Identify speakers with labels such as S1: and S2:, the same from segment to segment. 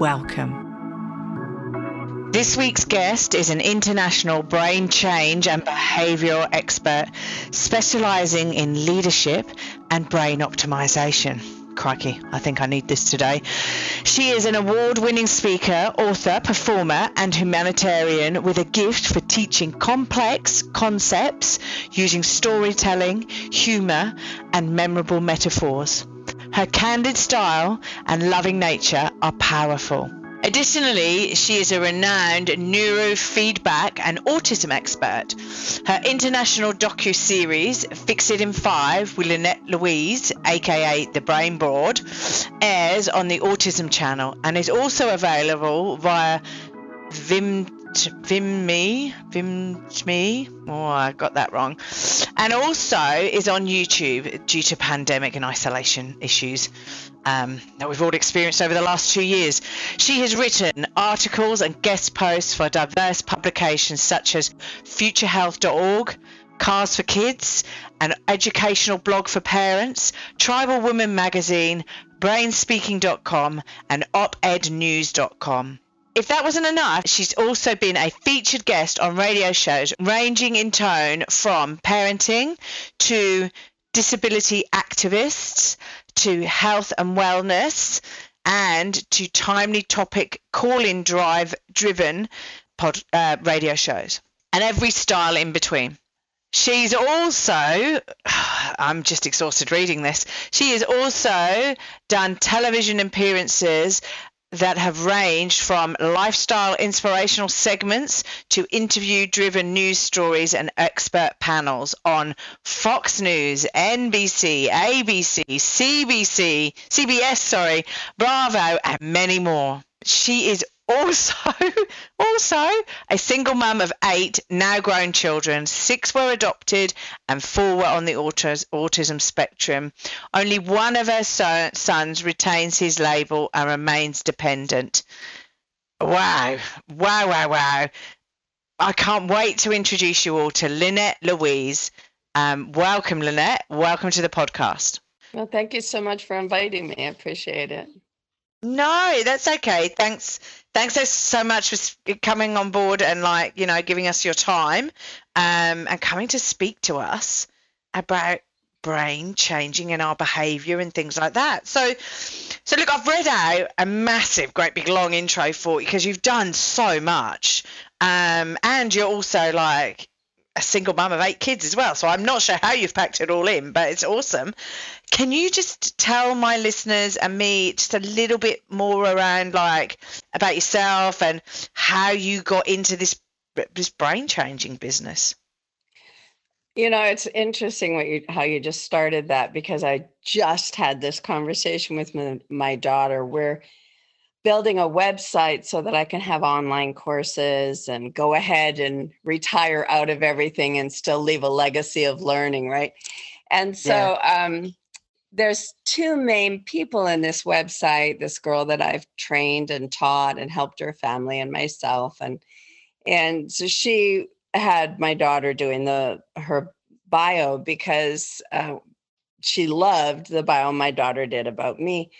S1: Welcome. This week's guest is an international brain change and behavioural expert specialising in leadership and brain optimisation. Crikey, I think I need this today. She is an award winning speaker, author, performer, and humanitarian with a gift for teaching complex concepts using storytelling, humour, and memorable metaphors. Her candid style and loving nature are powerful. Additionally, she is a renowned neurofeedback and autism expert. Her international docu-series, Fix It in Five with Lynette Louise, aka The Brain Broad, airs on the Autism Channel and is also available via Vim Vimme, Vimme. Oh, I got that wrong. And also is on YouTube due to pandemic and isolation issues um, that we've all experienced over the last two years. She has written articles and guest posts for diverse publications such as FutureHealth.org, Kars4Kids, an educational blog for parents, Tribal Woman magazine, Brainspeaking.com, and OpEdNews.com. If that wasn't enough, she's also been a featured guest on radio shows ranging in tone from parenting to disability activists to health and wellness and to timely topic call-in drive driven pod, uh, radio shows and every style in between. She's also, I'm just exhausted reading this. She has also done television appearances that have ranged from lifestyle inspirational segments to interview driven news stories and expert panels on Fox News, NBC, ABC, CBC, CBS, sorry, Bravo, and many more. She is also also a single mum of eight now grown children. Six were adopted and four were on the autism spectrum. Only one of her sons retains his label and remains dependent. Wow wow wow wow. I can't wait to introduce you all to lynette louise. Um, welcome lynette. Welcome to the podcast.
S2: Well thank you so much for inviting me. I appreciate it.
S1: No, that's okay. Thanks, thanks so much for coming on board and like you know giving us your time, um, and coming to speak to us about brain changing in our behaviour and things like that. So, so look, I've read out a massive, great big long intro for you because you've done so much, um, and you're also like a single mum of eight kids as well. So I'm not sure how you've packed it all in, but it's awesome. Can you just tell my listeners and me just a little bit more around like about yourself and how you got into this this brain changing business?
S2: You know, it's interesting what you how you just started that because I just had this conversation with my, my daughter where building a website so that I can have online courses and go ahead and retire out of everything and still leave a legacy of learning, right? And so yeah. um, there's two main people in this website this girl that I've trained and taught and helped her family and myself. And and so she had my daughter doing the her bio because uh, she loved the bio my daughter did about me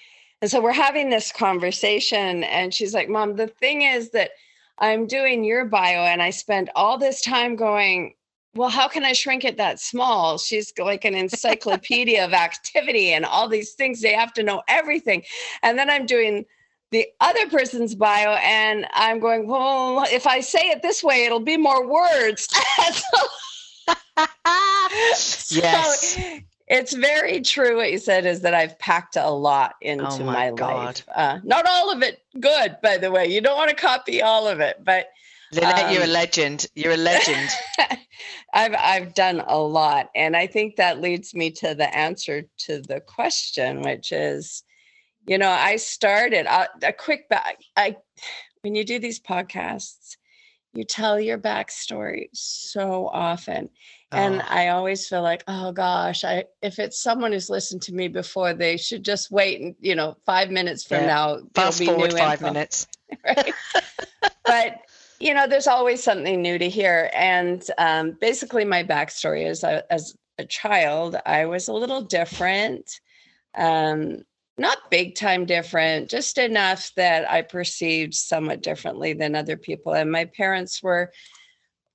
S2: and so we're having this conversation, and she's like, Mom, the thing is that I'm doing your bio, and I spend all this time going, well, how can I shrink it that small? She's like an encyclopedia of activity and all these things. They have to know everything. And then I'm doing the other person's bio and I'm going, well, if I say it this way, it'll be more words. so,
S1: yes.
S2: So it's very true what you said is that I've packed a lot into oh my, my life. Uh, not all of it good, by the way. You don't want to copy all of it, but
S1: Lynette, um, you're a um, legend. You're a legend.
S2: I've I've done a lot, and I think that leads me to the answer to the question, which is, You know, I started uh, a quick back. I when you do these podcasts, you tell your backstory so often. And oh. I always feel like, oh gosh, I if it's someone who's listened to me before, they should just wait and you know, five minutes from yeah. now.
S1: Fast forward five info. minutes. right.
S2: but you know, there's always something new to hear. And um, basically, my backstory is uh, as a child, I was a little different. Um, not big time different, just enough that I perceived somewhat differently than other people. And my parents were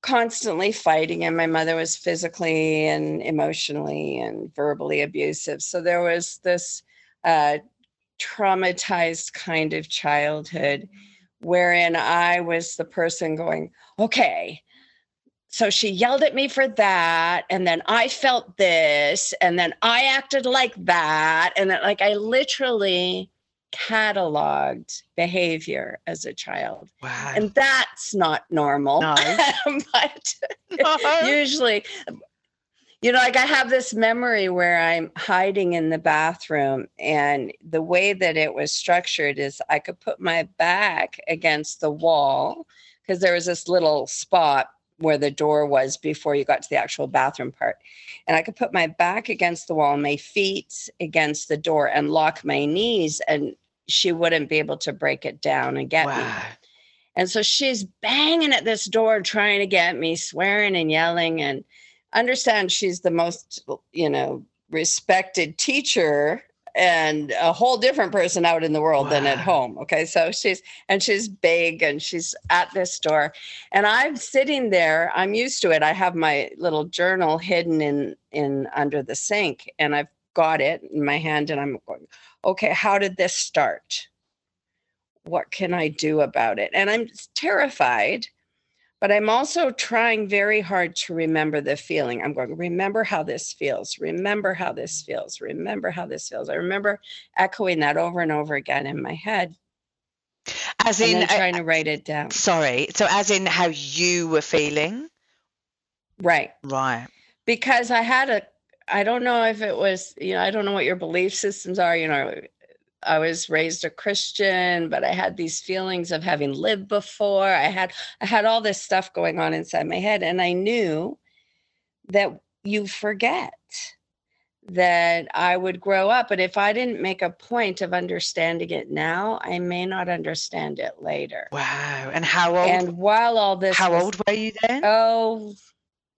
S2: constantly fighting, and my mother was physically and emotionally and verbally abusive. So there was this uh, traumatized kind of childhood wherein I was the person going, okay, so she yelled at me for that and then i felt this and then i acted like that and then like i literally cataloged behavior as a child wow. and that's not normal no. but no. usually you know like i have this memory where i'm hiding in the bathroom and the way that it was structured is i could put my back against the wall because there was this little spot where the door was before you got to the actual bathroom part. And I could put my back against the wall, my feet against the door, and lock my knees, and she wouldn't be able to break it down and get wow. me. And so she's banging at this door, trying to get me, swearing and yelling. And understand she's the most, you know, respected teacher and a whole different person out in the world wow. than at home. Okay. So she's, and she's big and she's at this store. And I'm sitting there, I'm used to it. I have my little journal hidden in, in under the sink and I've got it in my hand and I'm going, okay, how did this start? What can I do about it? And I'm terrified but I'm also trying very hard to remember the feeling. I'm going, remember how this feels, remember how this feels, remember how this feels. I remember echoing that over and over again in my head.
S1: As in
S2: trying uh, to write it down.
S1: Sorry. So as in how you were feeling?
S2: Right.
S1: Right.
S2: Because I had a I don't know if it was, you know, I don't know what your belief systems are, you know, I was raised a Christian, but I had these feelings of having lived before. I had I had all this stuff going on inside my head and I knew that you forget that I would grow up and if I didn't make a point of understanding it now, I may not understand it later.
S1: Wow. And how old?
S2: And while all this
S1: How was, old were you then?
S2: Oh,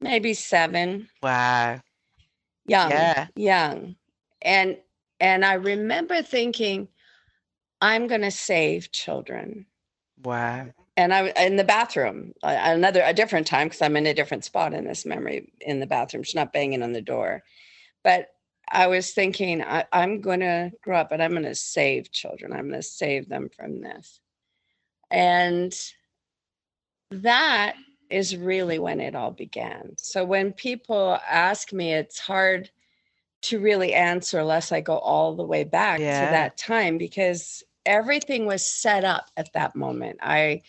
S2: maybe 7.
S1: Wow.
S2: Young. Yeah. Young. And and I remember thinking, I'm going to save children.
S1: Wow.
S2: And I in the bathroom, another a different time because I'm in a different spot in this memory in the bathroom. She's not banging on the door, but I was thinking I, I'm going to grow up and I'm going to save children. I'm going to save them from this, and that is really when it all began. So when people ask me, it's hard to really answer unless I go all the way back yeah. to that time because everything was set up at that moment. I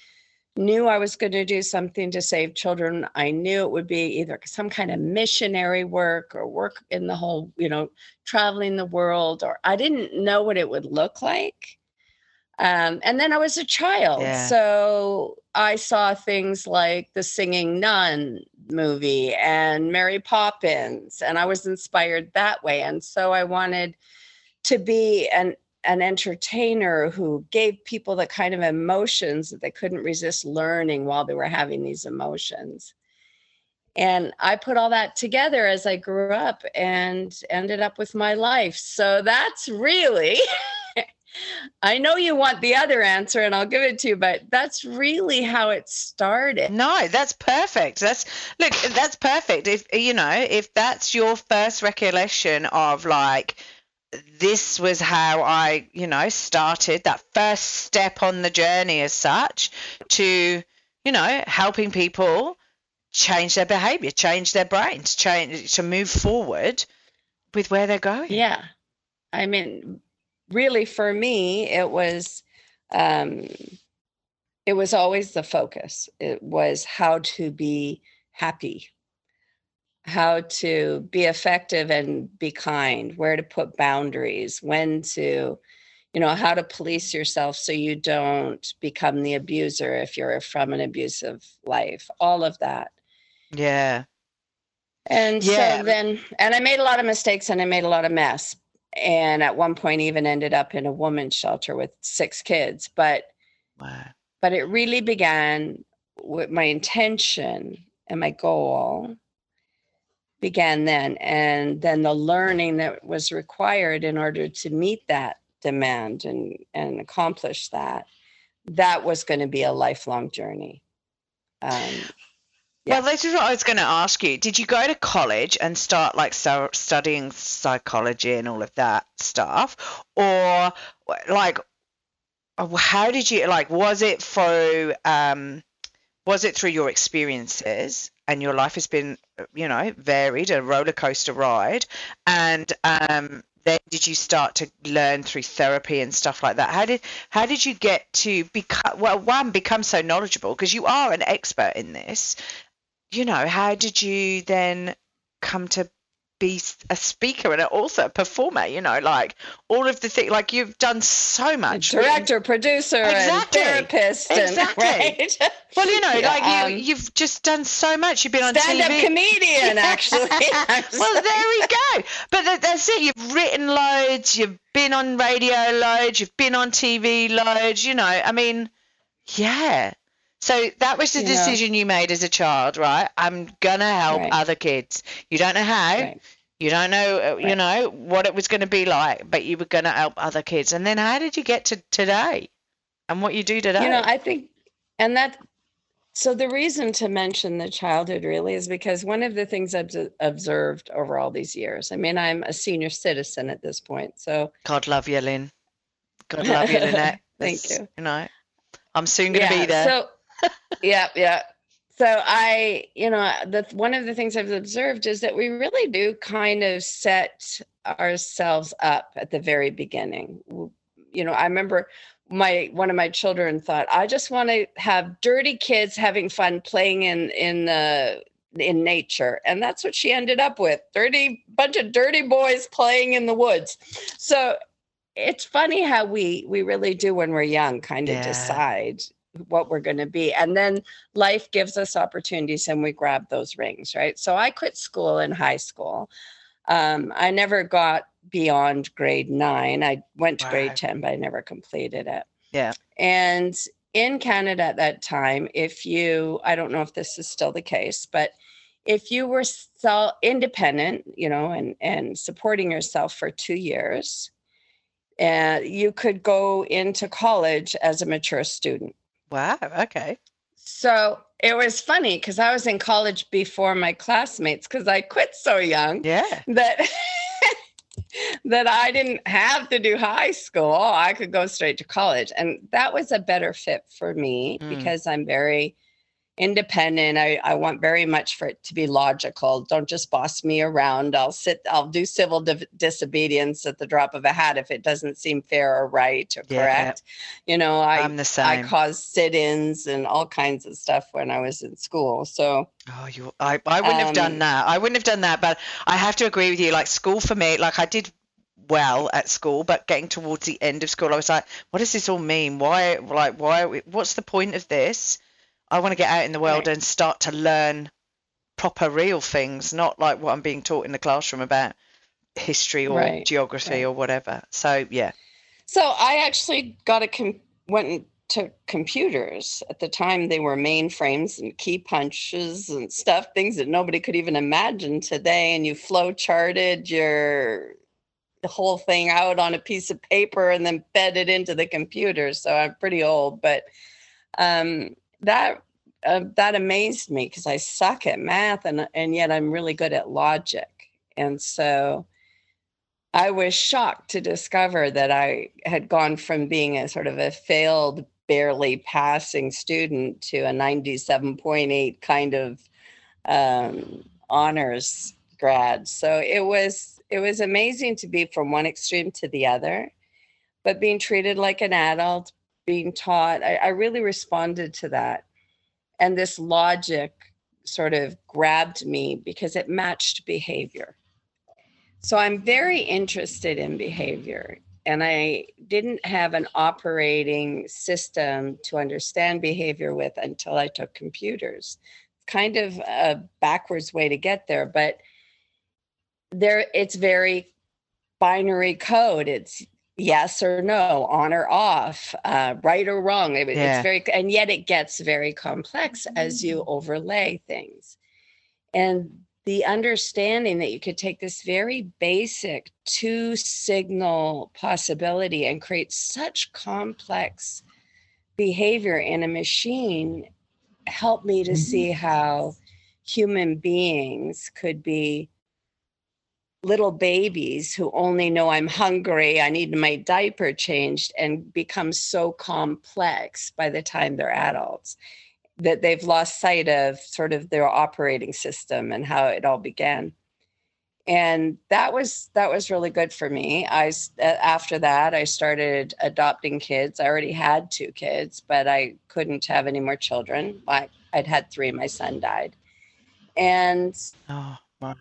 S2: knew I was going to do something to save children. I knew it would be either some kind of missionary work or work in the whole, you know, traveling the world, or I didn't know what it would look like. Um, and then I was a child. Yeah. So I saw things like the singing nun movie and Mary Poppins, and I was inspired that way. And so I wanted to be an an entertainer who gave people the kind of emotions that they couldn't resist learning while they were having these emotions. And I put all that together as I grew up and ended up with my life. So that's really I know you want the other answer and I'll give it to you, but that's really how it started.
S1: No, that's perfect. That's look, that's perfect. If you know, if that's your first recollection of like this was how I, you know, started that first step on the journey as such to, you know, helping people change their behavior, change their brains, change to move forward with where they're going.
S2: Yeah. I mean, really for me it was um, it was always the focus. It was how to be happy how to be effective and be kind where to put boundaries when to you know how to police yourself so you don't become the abuser if you're from an abusive life all of that.
S1: Yeah.
S2: And yeah. so then and i made a lot of mistakes and i made a lot of mess and at one point even ended up in a woman's shelter with six kids but wow. but it really began with my intention and my goal began then and then the learning that was required in order to meet that demand and and accomplish that that was going to be a lifelong journey um,
S1: yeah. Well, this is what I was going to ask you. Did you go to college and start like so, studying psychology and all of that stuff, or like how did you like? Was it through um, was it through your experiences and your life has been you know varied, a roller coaster ride, and um, then did you start to learn through therapy and stuff like that how did how did you get to become well one become so knowledgeable because you are an expert in this you know how did you then come to be a speaker and also a performer you know like all of the things like you've done so much.
S2: director producer exactly. and therapist exactly. and, right?
S1: well you know yeah, like um, you, you've just done so much. You've been on
S2: stand-up comedian actually.
S1: Well there we go. But that's it. You've written loads. You've been on radio loads. You've been on tv loads you know. I mean yeah so that was the yeah. decision you made as a child, right? I'm gonna help right. other kids. You don't know how. Right. You don't know, uh, right. you know, what it was going to be like, but you were going to help other kids. And then how did you get to today and what you do today?
S2: You know, I think, and that, so the reason to mention the childhood really is because one of the things I've observed over all these years, I mean, I'm a senior citizen at this point. So
S1: God love you, Lynn. God love you, Lynette.
S2: Thank you.
S1: You know, I'm soon going to
S2: yeah,
S1: be there.
S2: So, yeah, yeah. So I, you know, the one of the things I've observed is that we really do kind of set ourselves up at the very beginning. You know, I remember my one of my children thought, I just want to have dirty kids having fun playing in in the in nature and that's what she ended up with dirty bunch of dirty boys playing in the woods so it's funny how we we really do when we're young kind of yeah. decide what we're going to be. And then life gives us opportunities and we grab those rings, right? So I quit school in high school. Um, I never got beyond grade nine. I went to grade 10, but I never completed it.
S1: Yeah.
S2: And in Canada at that time, if you, I don't know if this is still the case, but if you were so independent, you know, and, and supporting yourself for two years, uh, you could go into college as a mature student.
S1: Wow. Okay.
S2: So it was funny because I was in college before my classmates because I quit so young.
S1: Yeah.
S2: That that I didn't have to do high school. I could go straight to college. And that was a better fit for me mm. because I'm very independent. I, I want very much for it to be logical. Don't just boss me around. I'll sit, I'll do civil di- disobedience at the drop of a hat if it doesn't seem fair or right or yeah. correct. You know, I,
S1: I'm the same. I
S2: caused sit ins and all kinds of stuff when I was in school. So,
S1: oh, you, I, I wouldn't um, have done um, that. I wouldn't have done that. But I have to agree with you. Like, school for me, like, I did well at school, but getting towards the end of school, I was like, what does this all mean? Why, like, why, what's the point of this? I want to get out in the world right. and start to learn proper real things, not like what I'm being taught in the classroom about history or right. geography right. or whatever. So yeah.
S2: So I actually got a com- went to computers at the time they were mainframes and key punches and stuff things that nobody could even imagine today and you flow charted your the whole thing out on a piece of paper and then fed it into the computer so i'm pretty old but um that uh, that amazed me because I suck at math and and yet I'm really good at logic. And so I was shocked to discover that I had gone from being a sort of a failed, barely passing student to a 97.8 kind of um, honors grad. So it was it was amazing to be from one extreme to the other, but being treated like an adult, being taught, I, I really responded to that and this logic sort of grabbed me because it matched behavior. So I'm very interested in behavior. and I didn't have an operating system to understand behavior with until I took computers. Kind of a backwards way to get there, but there it's very binary code. It's yes or no, on or off, uh, right or wrong. It, yeah. It's very, and yet it gets very complex as you overlay things. And the understanding that you could take this very basic two signal possibility and create such complex behavior in a machine helped me to mm-hmm. see how human beings could be little babies who only know I'm hungry, I need my diaper changed, and become so complex by the time they're adults that they've lost sight of sort of their operating system and how it all began. And that was that was really good for me. I after that i started adopting kids. I already had two kids but i couldn't have any more children. I, i'd had three my son died. And oh, wow.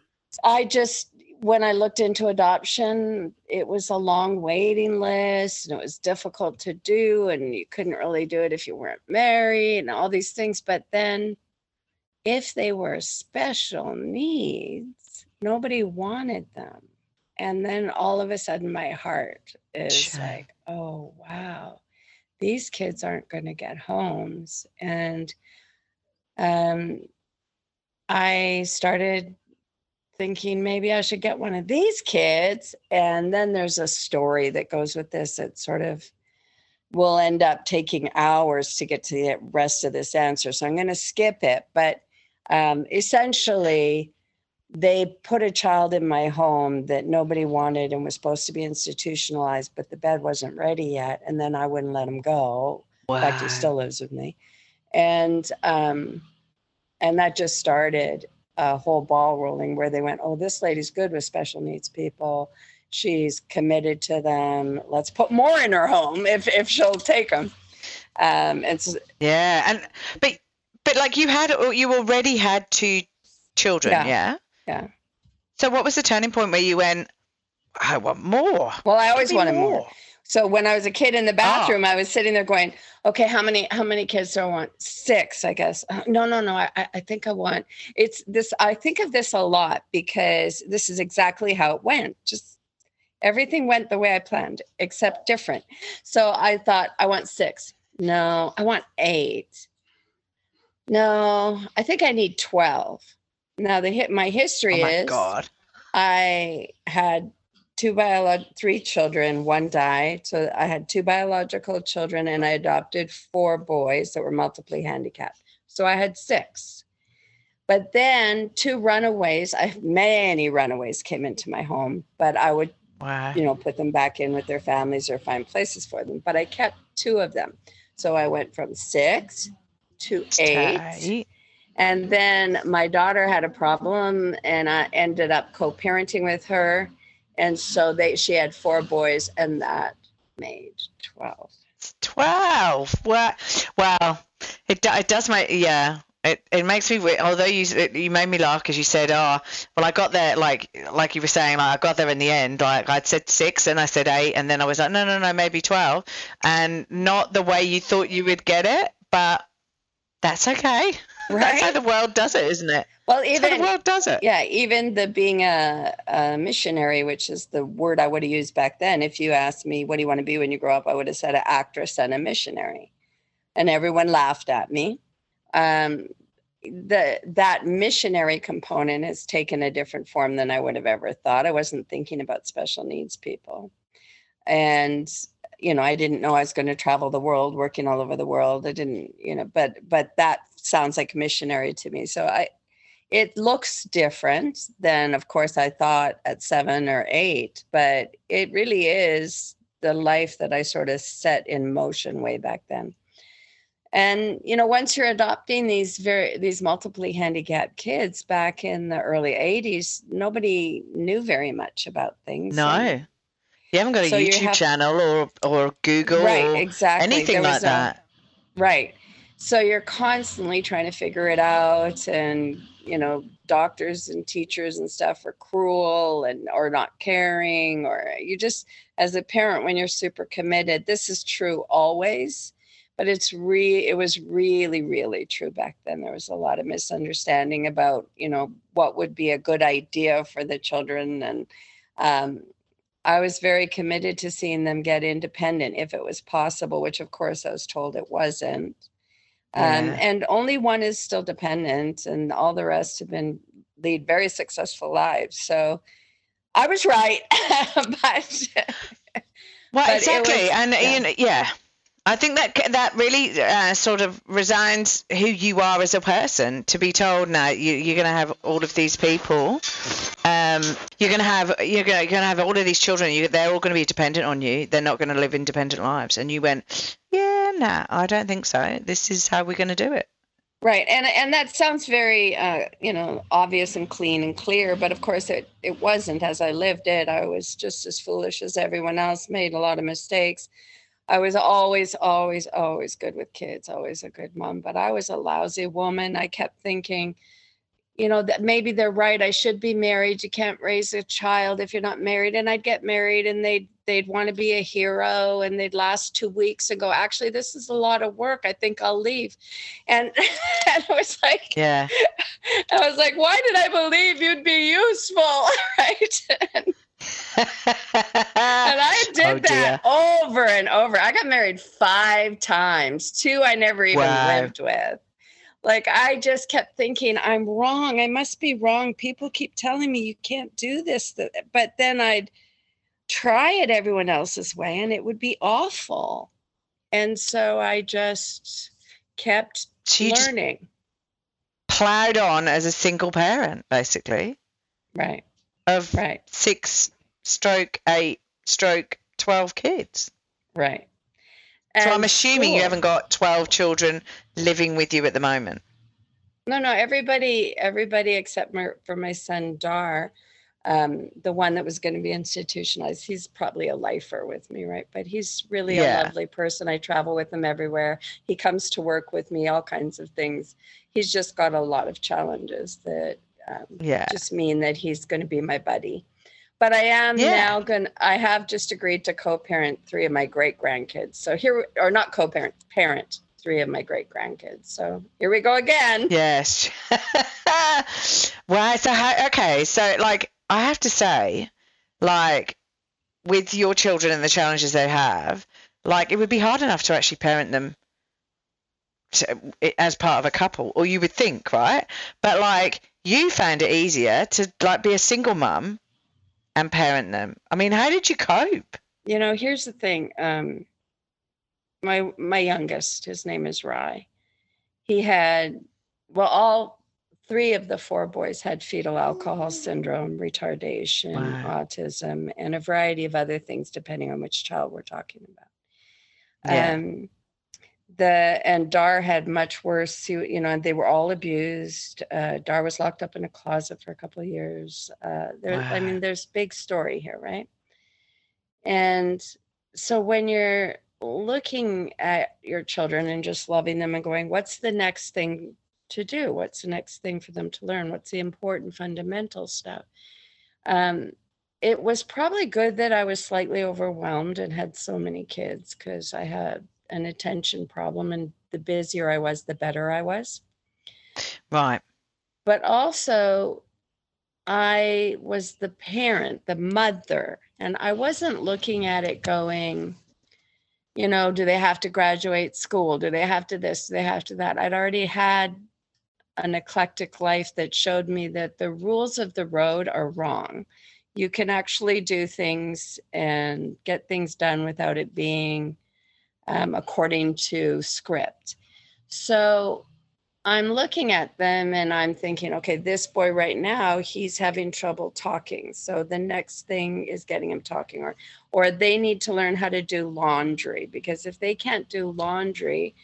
S2: i just when I looked into adoption, it was a long waiting list and it was difficult to do. And you couldn't really do it if you weren't married and all these things. But then, if they were special needs, nobody wanted them. And then all of a sudden, my heart is sure. like, oh, wow, these kids aren't going to get homes. And um, I started thinking maybe I should get one of these kids. And then there's a story that goes with this that sort of will end up taking hours to get to the rest of this answer. So I'm going to skip it. But um, essentially, they put a child in my home that nobody wanted and was supposed to be institutionalized, but the bed wasn't ready yet. And then I wouldn't let him go. Wow. In fact, he still lives with me. And um, and that just started a whole ball rolling where they went, oh, this lady's good with special needs people. She's committed to them. Let's put more in her home if if she'll take them. Um, and so,
S1: yeah, and but but like you had you already had two children, yeah,
S2: yeah. yeah.
S1: So what was the turning point where you went? I want more.
S2: Well, I always wanted more. more. So when I was a kid in the ah. bathroom, oh. I was sitting there going, okay, how many, how many kids do I want? Six, I guess. Uh, no, no, no. I, I think I want it's this. I think of this a lot because this is exactly how it went. Just everything went the way I planned, except different. So I thought I want six. No, I want eight. No, I think I need 12. Now the hit my history oh my is
S1: God.
S2: I had two biological three children one died so i had two biological children and i adopted four boys that were multiply handicapped. So i had six. But then two runaways i many runaways came into my home but i would wow. you know put them back in with their families or find places for them but i kept two of them. So i went from six to eight. Tight. and then my daughter had a problem and i ended up co-parenting with her and so they she had four boys and that made 12
S1: 12 wow wow it, it does make yeah it, it makes me although you it, you made me laugh because you said oh well I got there like like you were saying like I got there in the end like I'd said six and I said eight and then I was like no no no maybe 12 and not the way you thought you would get it but that's okay Right? That's how the world does it, isn't it?
S2: Well, even
S1: the world does it.
S2: Yeah, even the being a, a, missionary, which is the word I would have used back then. If you asked me, "What do you want to be when you grow up?" I would have said an actress and a missionary, and everyone laughed at me. Um, the that missionary component has taken a different form than I would have ever thought. I wasn't thinking about special needs people, and you know, I didn't know I was going to travel the world, working all over the world. I didn't, you know, but but that sounds like missionary to me. So I, it looks different than, of course, I thought at seven or eight, but it really is the life that I sort of set in motion way back then. And you know, once you're adopting these very these multiply handicapped kids back in the early '80s, nobody knew very much about things.
S1: No. And, you haven't got a so YouTube have, channel or or Google right, or exactly. anything like that.
S2: Right. So you're constantly trying to figure it out and you know, doctors and teachers and stuff are cruel and or not caring or you just as a parent when you're super committed this is true always but it's re it was really really true back then. There was a lot of misunderstanding about you know what would be a good idea for the children and um, i was very committed to seeing them get independent if it was possible which of course i was told it wasn't um, yeah. and only one is still dependent and all the rest have been lead very successful lives so i was right but
S1: well but exactly was, and yeah. you know yeah I think that that really uh, sort of resigns who you are as a person to be told now you, are going to have all of these people, um, you're going to have you're going to have all of these children. You, they're all going to be dependent on you. They're not going to live independent lives. And you went, yeah, I don't think so. This is how we're going to do it.
S2: Right, and and that sounds very, uh, you know, obvious and clean and clear, but of course it it wasn't. As I lived it, I was just as foolish as everyone else. Made a lot of mistakes I was always, always, always good with kids, always a good mom, but I was a lousy woman. I kept thinking, you know, that maybe they're right. I should be married. You can't raise a child if you're not married. And I'd get married and they'd they'd want to be a hero and they'd last two weeks and go, actually, this is a lot of work. I think I'll leave. And, and I was like,
S1: Yeah.
S2: I was like, why did I believe you'd be useful? right. and, and I oh, did oh, that over and over. I got married five times. Two I never even wow. lived with. Like I just kept thinking, I'm wrong. I must be wrong. People keep telling me you can't do this. But then I'd try it everyone else's way and it would be awful. And so I just kept she learning.
S1: plowed on as a single parent, basically.
S2: Right
S1: of right. six stroke eight stroke 12 kids.
S2: Right.
S1: So I'm assuming cool. you haven't got 12 children living with you at the moment.
S2: No, no, everybody, everybody except my, for my son Dar, um, the one that was going to be institutionalized. He's probably a lifer with me, right? But he's really yeah. a lovely person. I travel with him everywhere. He comes to work with me, all kinds of things. He's just got a lot of challenges that um, yeah. just mean that he's going to be my buddy. But I am yeah. now going. I have just agreed to co-parent three of my great grandkids. So here, or not co-parent, parent three of my great grandkids. So here we go again.
S1: Yes. well, so how, okay, so like I have to say, like with your children and the challenges they have, like it would be hard enough to actually parent them to, as part of a couple, or you would think, right? But like you found it easier to like be a single mum and parent them. I mean, how did you cope?
S2: You know, here's the thing. Um, my my youngest, his name is Rye. He had well, all three of the four boys had fetal alcohol syndrome, retardation, wow. autism, and a variety of other things, depending on which child we're talking about. Yeah. Um, the and Dar had much worse. You know, and they were all abused. Uh, Dar was locked up in a closet for a couple of years. Uh, there, wow. I mean, there's big story here, right? And so when you're looking at your children and just loving them and going, what's the next thing to do? What's the next thing for them to learn? What's the important fundamental stuff? Um, it was probably good that I was slightly overwhelmed and had so many kids because I had an attention problem and the busier I was, the better I was.
S1: Right.
S2: But also, I was the parent, the mother, and I wasn't looking at it going, you know, do they have to graduate school? Do they have to this? Do they have to that? I'd already had an eclectic life that showed me that the rules of the road are wrong. You can actually do things and get things done without it being um, according to script. So I'm looking at them and I'm thinking, okay, this boy right now, he's having trouble talking. So the next thing is getting him talking, or or they need to learn how to do laundry because if they can't do laundry,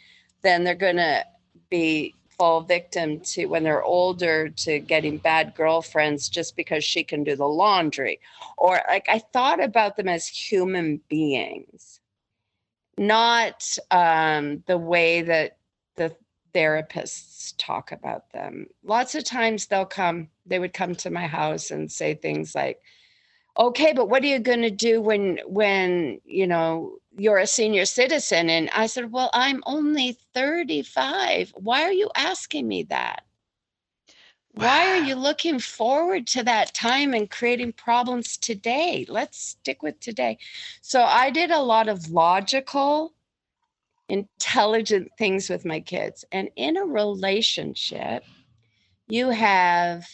S2: then they're gonna be fall victim to when they're older to getting bad girlfriends just because she can do the laundry. Or like I thought about them as human beings not um, the way that the therapists talk about them. Lots of times they'll come, they would come to my house and say things like, okay, but what are you going to do when when you know you're a senior citizen? And I said, well, I'm only 35. Why are you asking me that? Why are you looking forward to that time and creating problems today? Let's stick with today. So I did a lot of logical, intelligent things with my kids. And in a relationship, you have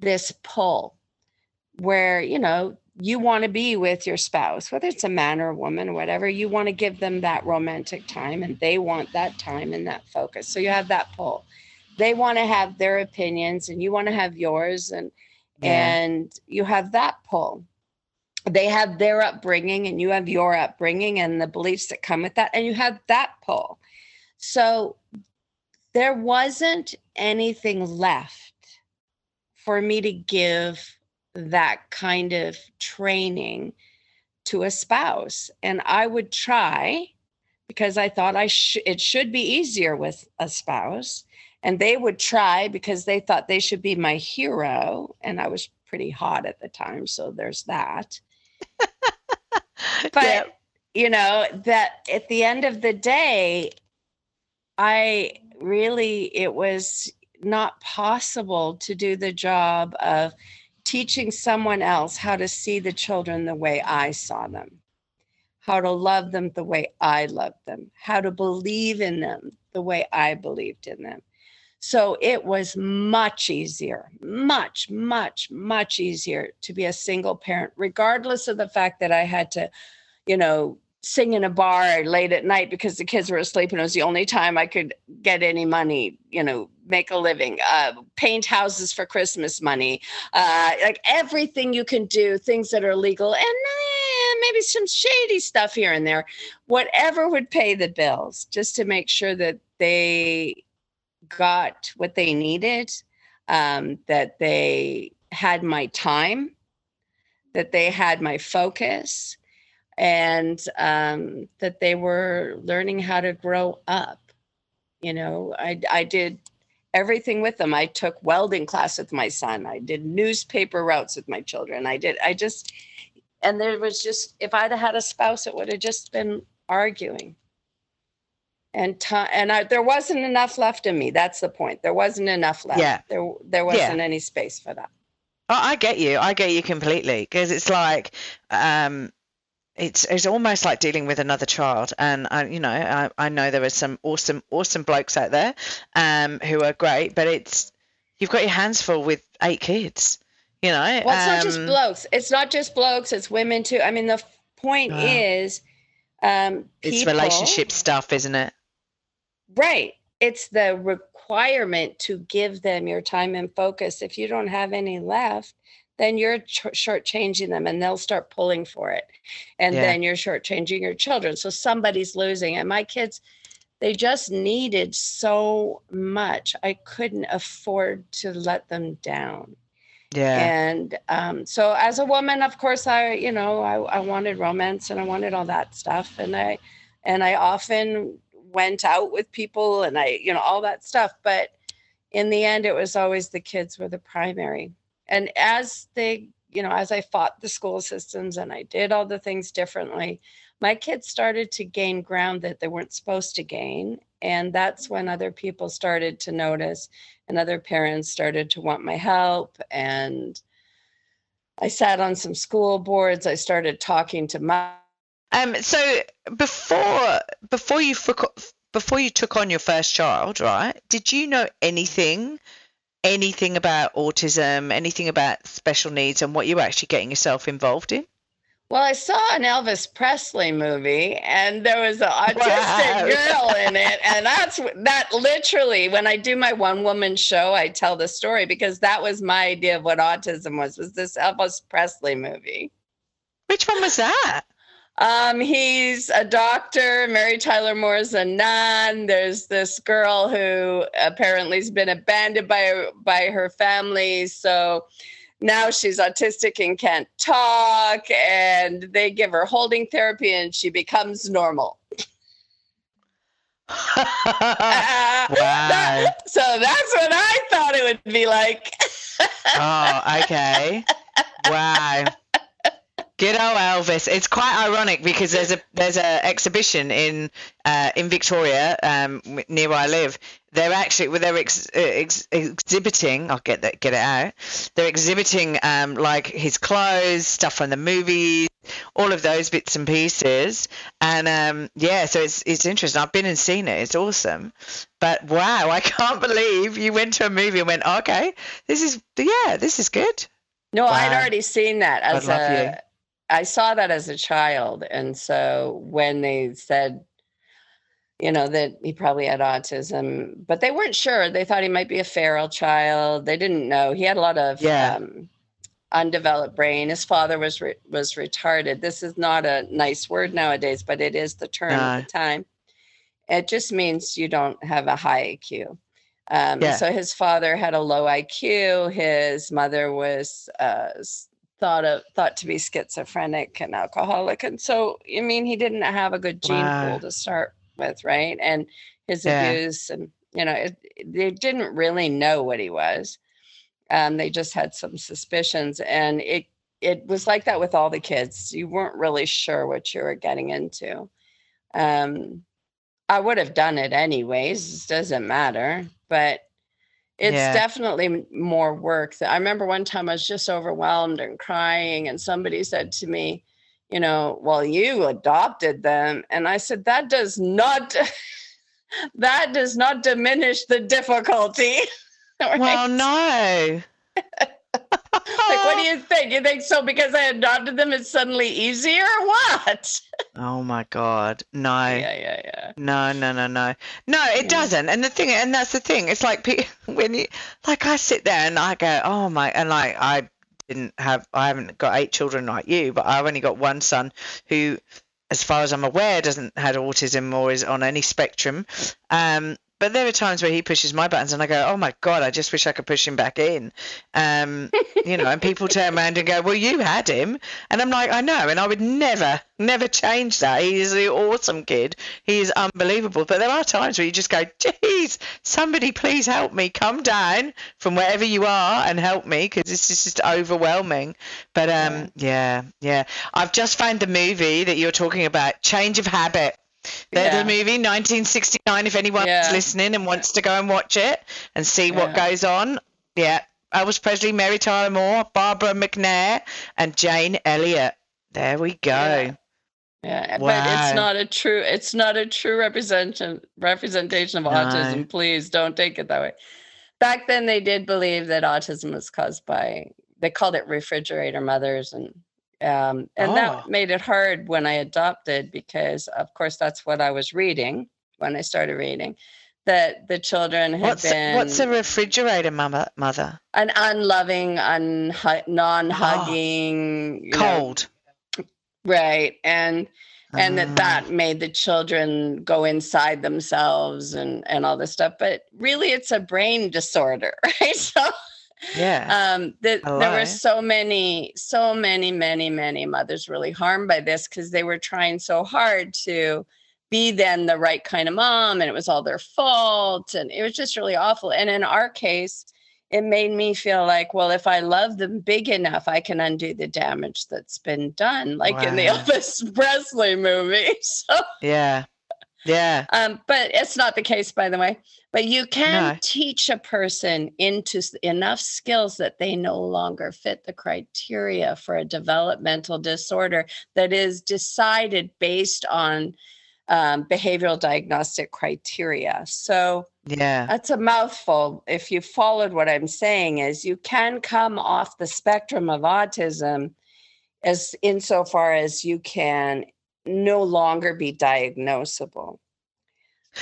S2: this pull where, you know, you want to be with your spouse, whether it's a man or a woman or whatever, you want to give them that romantic time and they want that time and that focus. So you have that pull they want to have their opinions and you want to have yours and yeah. and you have that pull. They have their upbringing and you have your upbringing and the beliefs that come with that and you have that pull. So there wasn't anything left for me to give that kind of training to a spouse and i would try because i thought i sh- it should be easier with a spouse and they would try because they thought they should be my hero and i was pretty hot at the time so there's that. But you know that at the end of the day i really it was not possible to do the job of teaching someone else how to see the children the way i saw them how to love them the way i loved them how to believe in them the way i believed in them so it was much easier, much, much, much easier to be a single parent, regardless of the fact that I had to, you know, sing in a bar late at night because the kids were asleep and it was the only time I could get any money, you know, make a living, uh, paint houses for Christmas money, uh, like everything you can do, things that are legal and eh, maybe some shady stuff here and there, whatever would pay the bills just to make sure that they got what they needed, um, that they had my time, that they had my focus, and um, that they were learning how to grow up. You know, I, I did everything with them. I took welding class with my son. I did newspaper routes with my children. I did, I just, and there was just, if I'd had a spouse, it would have just been arguing and time and I, there wasn't enough left in me that's the point. There wasn't enough left. Yeah. There there wasn't yeah. any space for that.
S1: Oh, i get you. I get you completely because it's like um it's it's almost like dealing with another child. And I, you know I, I know there are some awesome awesome blokes out there um who are great but it's you've got your hands full with eight kids you know?
S2: Well it's um, not just um, blokes. It's not just blokes it's women too. I mean the point is um
S1: people, it's relationship stuff isn't it
S2: Right. It's the requirement to give them your time and focus. If you don't have any left, then you're ch- shortchanging them and they'll start pulling for it. And yeah. then you're shortchanging your children. So somebody's losing. And my kids, they just needed so much. I couldn't afford to let them down. Yeah. And um, so as a woman, of course, I, you know, I, I wanted romance and I wanted all that stuff. And I, and I often went out with people and I, you know, all that stuff. But in the end, it was always the kids were the primary. And as they, you know, as I fought the school systems and I did all the things differently, my kids started to gain ground that they weren't supposed to gain. And that's when other people started to notice and other parents started to want my help. And I sat on some school boards. I started talking to my
S1: um, so before before you before you took on your first child, right? Did you know anything, anything about autism, anything about special needs, and what you were actually getting yourself involved in?
S2: Well, I saw an Elvis Presley movie, and there was an autistic wow. girl in it, and that's that. Literally, when I do my one woman show, I tell the story because that was my idea of what autism was. Was this Elvis Presley movie?
S1: Which one was that?
S2: Um, he's a doctor. Mary Tyler Moore is a nun. There's this girl who apparently has been abandoned by by her family. So now she's autistic and can't talk. And they give her holding therapy, and she becomes normal. wow. That, so that's what I thought it would be like.
S1: oh, okay. Wow. Good old Elvis. It's quite ironic because there's a there's a exhibition in uh, in Victoria um, near where I live. They're actually well, they're ex, ex, exhibiting. I'll get that get it out. They're exhibiting um, like his clothes, stuff from the movies, all of those bits and pieces. And um, yeah, so it's it's interesting. I've been and seen it. It's awesome. But wow, I can't believe you went to a movie and went, okay, this is yeah, this is good.
S2: No, wow. I'd already seen that as a I saw that as a child. And so when they said, you know, that he probably had autism, but they weren't sure. They thought he might be a feral child. They didn't know. He had a lot of yeah. um, undeveloped brain. His father was re- was retarded. This is not a nice word nowadays, but it is the term at the time. It just means you don't have a high IQ. Um, yeah. So his father had a low IQ. His mother was uh, thought of thought to be schizophrenic and alcoholic and so i mean he didn't have a good gene wow. pool to start with right and his yeah. abuse and you know it, they didn't really know what he was um, they just had some suspicions and it it was like that with all the kids you weren't really sure what you were getting into um, i would have done it anyways it doesn't matter but it's yeah. definitely more work. I remember one time I was just overwhelmed and crying, and somebody said to me, you know, well, you adopted them. And I said, that does not that does not diminish the difficulty.
S1: right? Well, no.
S2: like, what do you think? You think so because I adopted them, it's suddenly easier or what?
S1: oh my God. No.
S2: Yeah, yeah, yeah.
S1: No, no, no, no. No, it yeah. doesn't. And the thing, and that's the thing. It's like when you, like, I sit there and I go, oh my, and like, I didn't have, I haven't got eight children like you, but I've only got one son who, as far as I'm aware, doesn't have autism or is on any spectrum. Um, but there are times where he pushes my buttons and I go, oh my God, I just wish I could push him back in. Um, you know, and people turn around and go, well, you had him. And I'm like, I know. And I would never, never change that. He is an awesome kid. He is unbelievable. But there are times where you just go, geez, somebody please help me. Come down from wherever you are and help me because this is just overwhelming. But um, yeah. yeah, yeah. I've just found the movie that you're talking about, Change of Habit. There's yeah. movie, 1969. If anyone's yeah. listening and wants to go and watch it and see what goes on, yeah. Elvis Presley, Mary Tyler Moore, Barbara McNair, and Jane Elliot. There we go.
S2: Yeah, wow. but it's not a true. It's not a true representation representation of no. autism. Please don't take it that way. Back then, they did believe that autism was caused by. They called it refrigerator mothers and um, and oh. that made it hard when I adopted because, of course, that's what I was reading when I started reading. That the children had
S1: what's,
S2: been.
S1: What's a refrigerator mama, mother?
S2: An unloving, un, non-hugging,
S1: oh. cold.
S2: Know, right, and and that that ah. made the children go inside themselves and and all this stuff. But really, it's a brain disorder, right? So
S1: yeah.
S2: Um that there were so many so many many many mothers really harmed by this because they were trying so hard to be then the right kind of mom and it was all their fault and it was just really awful. And in our case it made me feel like well if i love them big enough i can undo the damage that's been done like wow. in the elvis presley movie. So
S1: yeah yeah.
S2: Um, but it's not the case, by the way. But you can no. teach a person into enough skills that they no longer fit the criteria for a developmental disorder that is decided based on um, behavioral diagnostic criteria. So
S1: yeah,
S2: that's a mouthful. If you followed what I'm saying, is you can come off the spectrum of autism as insofar as you can no longer be diagnosable.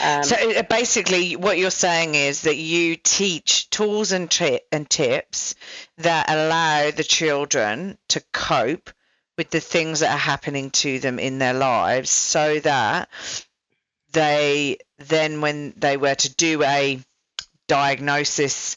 S1: Um, so uh, basically, what you're saying is that you teach tools and, and tips that allow the children to cope with the things that are happening to them in their lives so that they then, when they were to do a diagnosis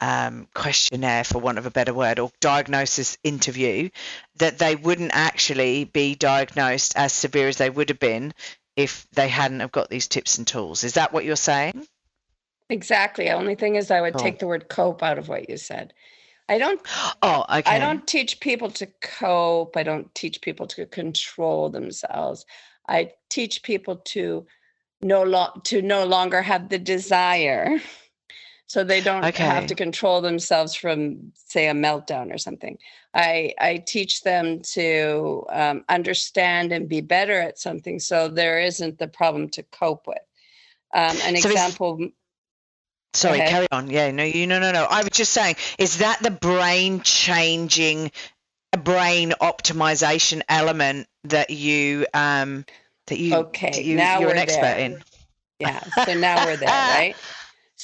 S1: um, questionnaire, for want of a better word, or diagnosis interview, that they wouldn't actually be diagnosed as severe as they would have been if they hadn't have got these tips and tools. Is that what you're saying?
S2: Exactly. The only thing is I would cool. take the word cope out of what you said. I don't.
S1: Oh, okay.
S2: I don't teach people to cope. I don't teach people to control themselves. I teach people to no lo- to no longer have the desire, so they don't
S1: Okay.
S2: have to control themselves from, say, a meltdown or something. I I teach them to um, understand and be better at something, so there isn't the problem to cope with. Um, an
S1: So
S2: example.
S1: Sorry, carry on. Yeah, no, you, no, no, no. I was just saying, is that the brain changing, brain optimization element that you, um, that you,
S2: Okay,
S1: you,
S2: now
S1: you're an expert
S2: there.
S1: in?
S2: Yeah. So now we're there, right?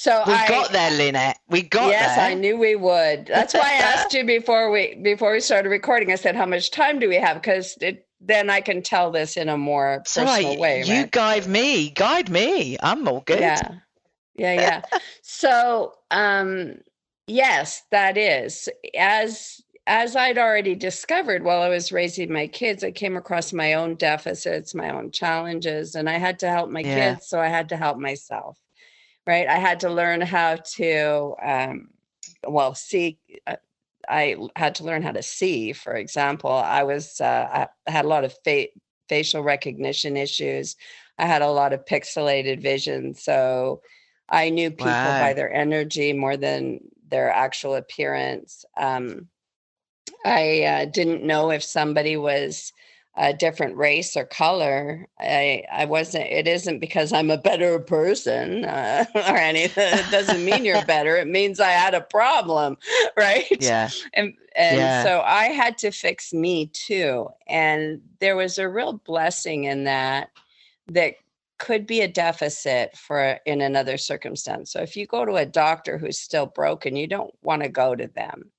S2: So
S1: We
S2: I
S1: got there, Lynette. We got
S2: yes,
S1: there.
S2: I knew we would. That's why I asked you before we before we started recording. I said, "How much time do we have?" Because then I can tell this in a more personal
S1: I,
S2: way.
S1: you
S2: right?
S1: guide me, guide me. I'm all good.
S2: Yeah, yeah, yeah. so, um, yes, that is as as I'd already discovered while I was raising my kids. I came across my own deficits, my own challenges, and I had to help my
S1: Yeah.
S2: kids. So I had to help myself. Right, I had to learn how to, um, well, see. Uh, I had to learn how to see. For example, I was uh, I had a lot of fa- facial recognition issues. I had a lot of pixelated vision, so I knew people
S1: Wow.
S2: by their energy more than their actual appearance. Um, I uh, didn't know if somebody was a different race or color. I I wasn't. It isn't because I'm a better person uh, or anything. It doesn't mean you're better. It means I had a problem, right?
S1: Yeah.
S2: and and
S1: Yeah.
S2: so i had to fix me too and there was a real blessing in that that could be a deficit for in another circumstance so if you go to a doctor who's still broken you don't want to go to them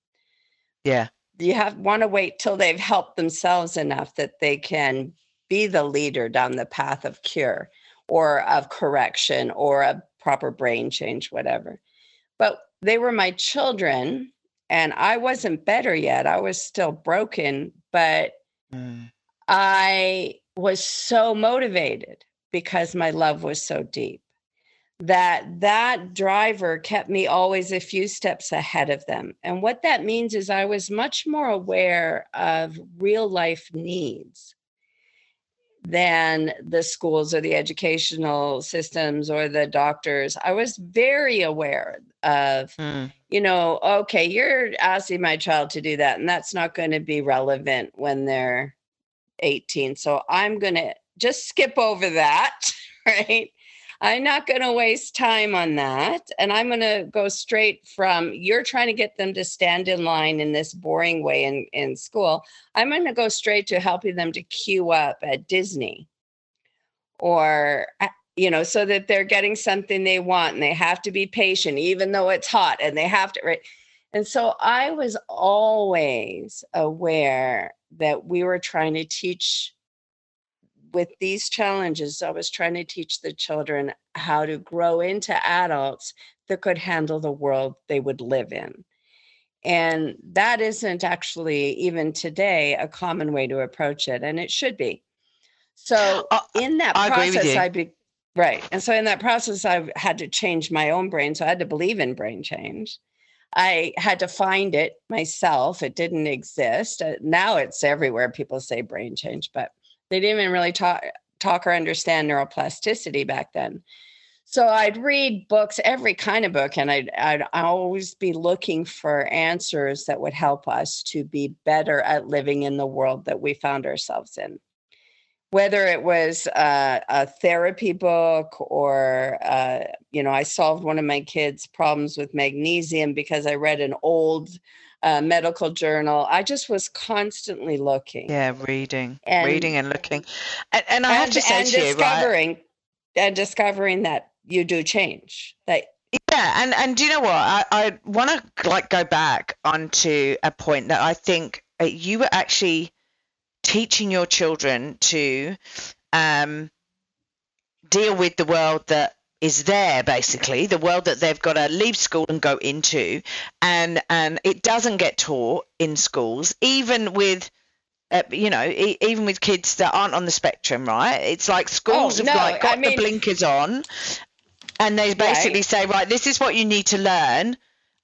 S1: Yeah.
S2: You have want to wait till they've helped themselves enough that they can be the leader down the path of cure or of correction or a proper brain change whatever. But they were my children and i wasn't better yet. I was still broken but
S1: Mm.
S2: i was so motivated because my love was so deep that that driver kept me always a few steps ahead of them. And what that means is i was much more aware of real life needs than the schools or the educational systems or the doctors. I was very aware of
S1: Mm.
S2: you know okay you're asking my child to do that and that's not going to be relevant when they're 18 so i'm going to just skip over that right i'm not going to waste time on that and i'm going to go straight from you're trying to get them to stand in line in this boring way in, in school i'm going to go straight to helping them to queue up at disney. Or uh, you know so that they're getting something they want and they have to be patient even though it's hot and they have to right? And so i was always aware that we were trying to teach with these challenges i was trying to teach the children how to grow into adults that could handle the world they would live in. And that isn't actually even today a common way to approach it and it should be. So
S1: Uh,
S2: in that
S1: I
S2: process i be right and so in that process i've had to change my own brain so i had to believe in brain change. I had to find it myself it didn't exist Uh, now it's everywhere people say brain change but they didn't even really talk talk or understand neuroplasticity back then. So i'd read books every kind of book and i'd, I'd always be looking for answers that would help us to be better at living in the world that we found ourselves in. Whether it was uh, a therapy book or uh, you know i solved one of my kids problems with magnesium because i read an old uh, medical journal i just was constantly looking
S1: Yeah, reading,
S2: And-
S1: reading and looking, and, and I have to say
S2: and
S1: to you, right?
S2: discovering and discovering that you do change that
S1: Yeah, and and do you know what? I, I want to like go back onto a point that I think uh, you were actually teaching your children to um, deal with the world that is there basically the world that they've got to leave school and go into and and it doesn't get taught in schools even with uh, you know e- even with kids that aren't on the spectrum right it's like schools have
S2: no,
S1: like got
S2: I mean-
S1: the blinkers on and they basically say right this is what you need to learn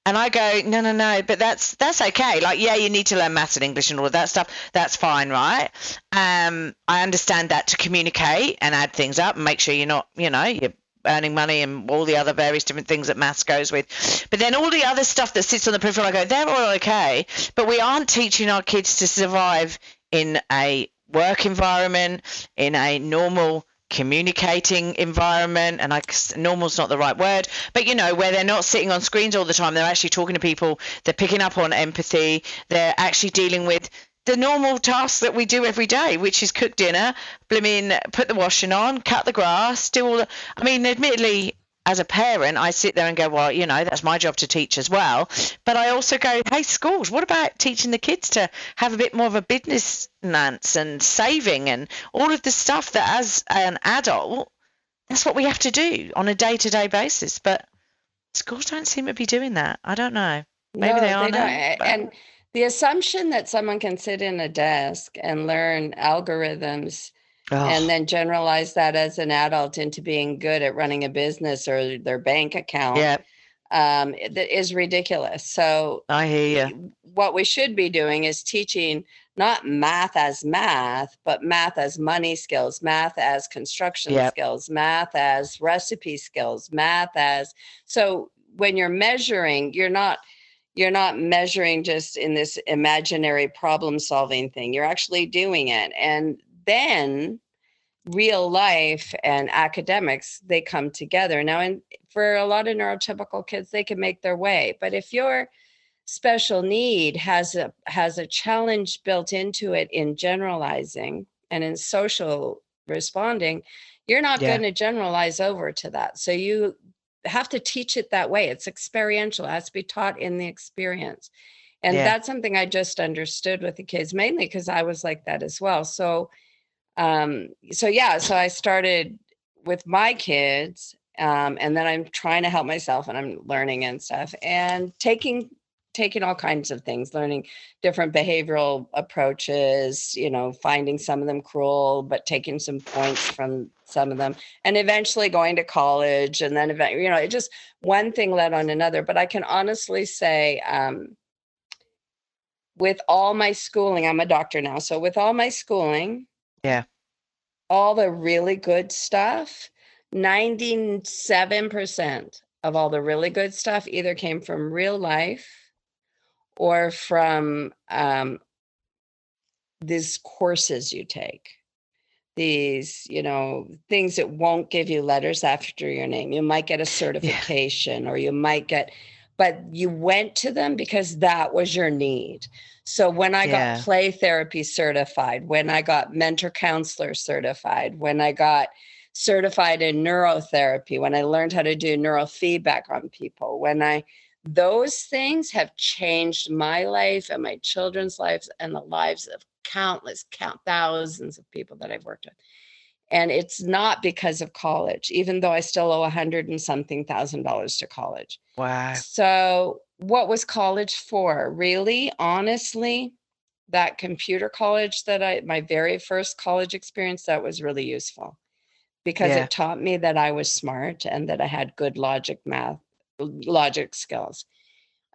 S1: And I go, no, no, no, but that's that's okay. Like, yeah, you need to learn maths and English and all of that stuff. That's fine, right? Um, I understand that to communicate and add things up and make sure you're not, you know, you're earning money and all the other various different things that maths goes with. But then all the other stuff that sits on the peripheral, I go, they're all okay. But we aren't teaching our kids to survive in a work environment, in a normal communicating environment and like normal's not the right word but you know where they're not sitting on screens all the time they're actually talking to people they're picking up on empathy they're actually dealing with the normal tasks that we do every day which is cook dinner blooming put the washing on cut the grass do all the i mean admittedly as a parent, I sit there and go, well, you know, that's my job to teach as well. But I also go, hey, schools, what about teaching the kids to have a bit more of a business nance and saving and all of the stuff that as an adult, that's what we have to do on a day to day basis. But schools don't seem to be doing that. I don't know. Maybe no, they are. They
S2: and the assumption that someone can sit in a desk and learn algorithms Oh. and then generalize that as an adult into being good at running a business or their bank account yeah. um, is ridiculous. So
S1: I hear you.
S2: What we should be doing is teaching not math as math, but math as money skills, math as construction yep. skills, math as recipe skills, math as so when you're measuring, you're not you're not measuring just in this imaginary problem solving thing. You're actually doing it. And then real life and academics they come together now and for a lot of neurotypical kids they can make their way but if your special need has a has a challenge built into it in generalizing and in social responding you're not yeah. going to generalize over to that so you have to teach it that way. It's experiential it has to be taught in the experience. And yeah. that's something i just understood with the kids mainly because i was like that as well. So um, so yeah, so I started with my kids, um, and then I'm trying to help myself, and I'm learning and stuff, and taking taking all kinds of things, learning different behavioral approaches, you know, finding some of them cruel, but taking some points from some of them, and eventually going to college, and then event, you know, it just one thing led on another. But I can honestly say. Um, with all my schooling, I'm a doctor now. So, with all my schooling,
S1: yeah.
S2: All the really good stuff, 97% of all the really good stuff either came from real life or from um, these courses you take these you know things that won't give you letters after your name you might get a certification yeah. or you might get but you went to them because that was your need so when I yeah. got play therapy certified, when I got mentor counselor certified, when I got certified in neurotherapy, when I learned how to do neurofeedback on people, when I those things have changed my life and my children's lives and the lives of countless count thousands of people that I've worked with. And it's not because of college, even though I still owe a hundred and something thousand dollars to college.
S1: Wow.
S2: So what was college for? Really, honestly, that computer college that I, my very first college experience, that was really useful because yeah. it taught me that I was smart and that I had good logic math, logic skills.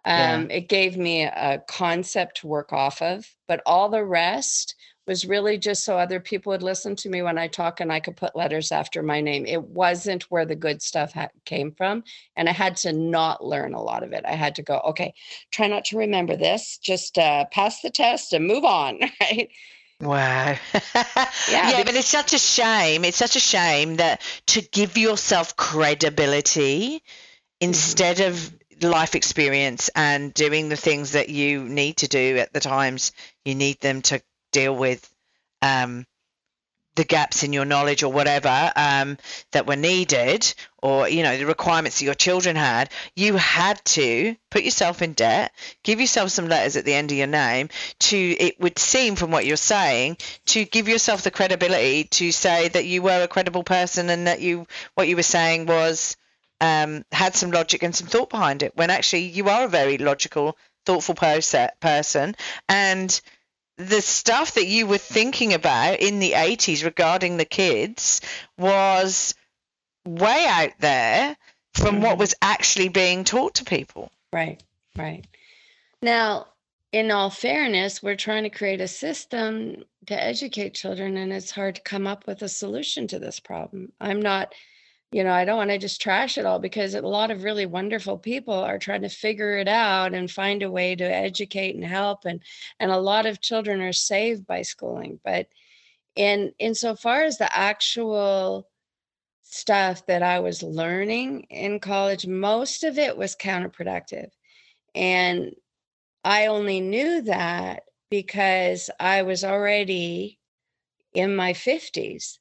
S2: Um, yeah. It gave me a concept to work off of, but all the rest was really just so other people would listen to me when I talk and I could put letters after my name. It wasn't where the good stuff ha- came from. And I had to not learn a lot of it. I had to go, okay, try not to remember this, just uh, pass the test and move on, right?
S1: Wow. yeah, yeah but it's such a shame. It's such a shame that to give yourself credibility. Instead of life experience and doing the things that you need to do at the times you need them to deal with um, the gaps in your knowledge or whatever um, that were needed or you know the requirements that your children had you had to put yourself in debt give yourself some letters at the end of your name to it would seem from what you're saying to give yourself the credibility to say that you were a credible person and that you what you were saying was um, had some logic and some thought behind it when actually you are a very logical thoughtful person and the stuff that you were thinking about in the 80s regarding the kids was way out there from mm-hmm. what was actually being taught to people.
S2: Right. Right. Now, in all fairness, we're trying to create a system to educate children, and it's hard to come up with a solution to this problem. I'm not, you know, I don't want to just trash it all because a lot of really wonderful people are trying to figure it out and find a way to educate and help, and and a lot of children are saved by schooling. But in insofar as the actual stuff that I was learning in college, most of it was counterproductive. And I only knew that because I was already in my 50s.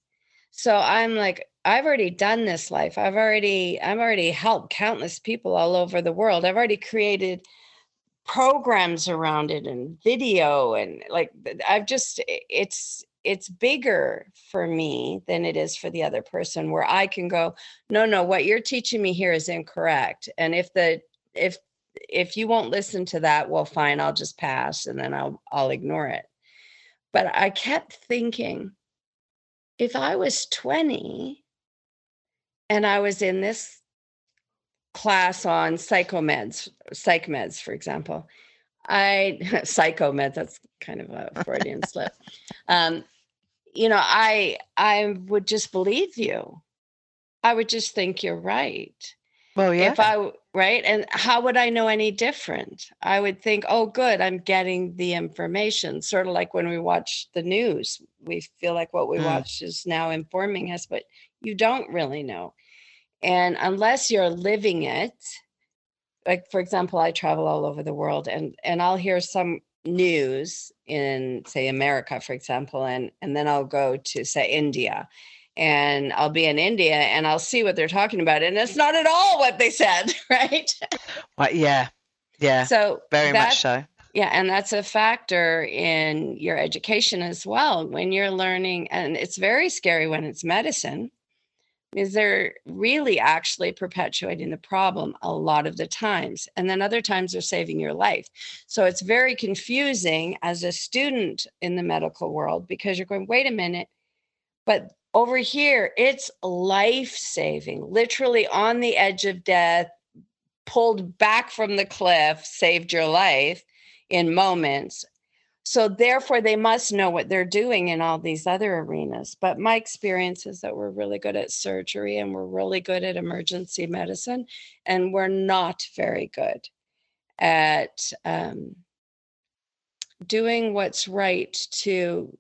S2: So I'm like, I've already done this life. I've already, I've already helped countless people all over the world. I've already created programs around it and video and like I've just it's it's bigger for me than it is for the other person where I can go, no, no, what you're teaching me here is incorrect. And if the if if you won't listen to that, well, fine, I'll just pass and then I'll I'll ignore it. But I kept thinking, if I was 20 and I was in this class on psychomeds, psych meds, for example, I psychomeds, that's kind of a Freudian slip. Um, you know, I I would just believe you. I would just think you're right.
S1: Well, yeah.
S2: If I right, and how would I know any different? I would think, oh, good, I'm getting the information. Sort of like when we watch the news, we feel like what we mm. watch is now informing us, but you don't really know. And unless you're living it, like for example, I travel all over the world, and and I'll hear some news in say America, for example, and and then I'll go to say India and I'll be in India and I'll see what they're talking about. And it's not at all what they said, right?
S1: Well, yeah. Yeah.
S2: So
S1: very much so.
S2: Yeah. And that's a factor in your education as well. When you're learning, and it's very scary when it's medicine is they're really actually perpetuating the problem a lot of the times. And then other times they're saving your life. So it's very confusing as a student in the medical world because you're going, wait a minute, but over here, it's life saving, literally on the edge of death, pulled back from the cliff, saved your life in moments. So therefore, they must know what they're doing in all these other arenas. But my experience is that we're really good at surgery and we're really good at emergency medicine, and we're not very good at um, doing what's right to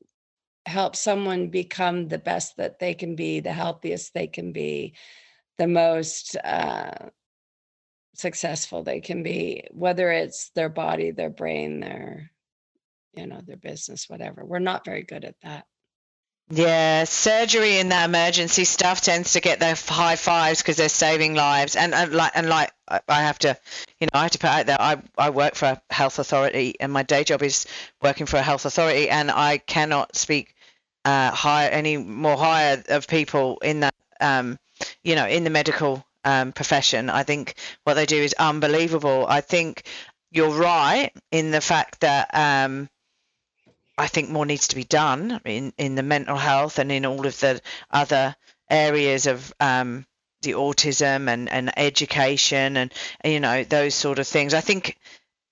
S2: help someone become the best that they can be, the healthiest they can be, the most uh, successful they can be, whether it's their body, their brain, their you know their business whatever we're not very good at that
S1: yeah, surgery and that emergency stuff tends to get the high fives because they're saving lives. And, and like and like I have to, you know, I have to put out there. I I work for a health authority, and my day job is working for a health authority, and I cannot speak uh, higher any more higher of people in that, um, you know, in the medical um, profession. I think what they do is unbelievable. I think you're right in the fact that. Um, I think more needs to be done in, in the mental health and in all of the other areas of um, the autism and, and education and, you know those sort of things. I think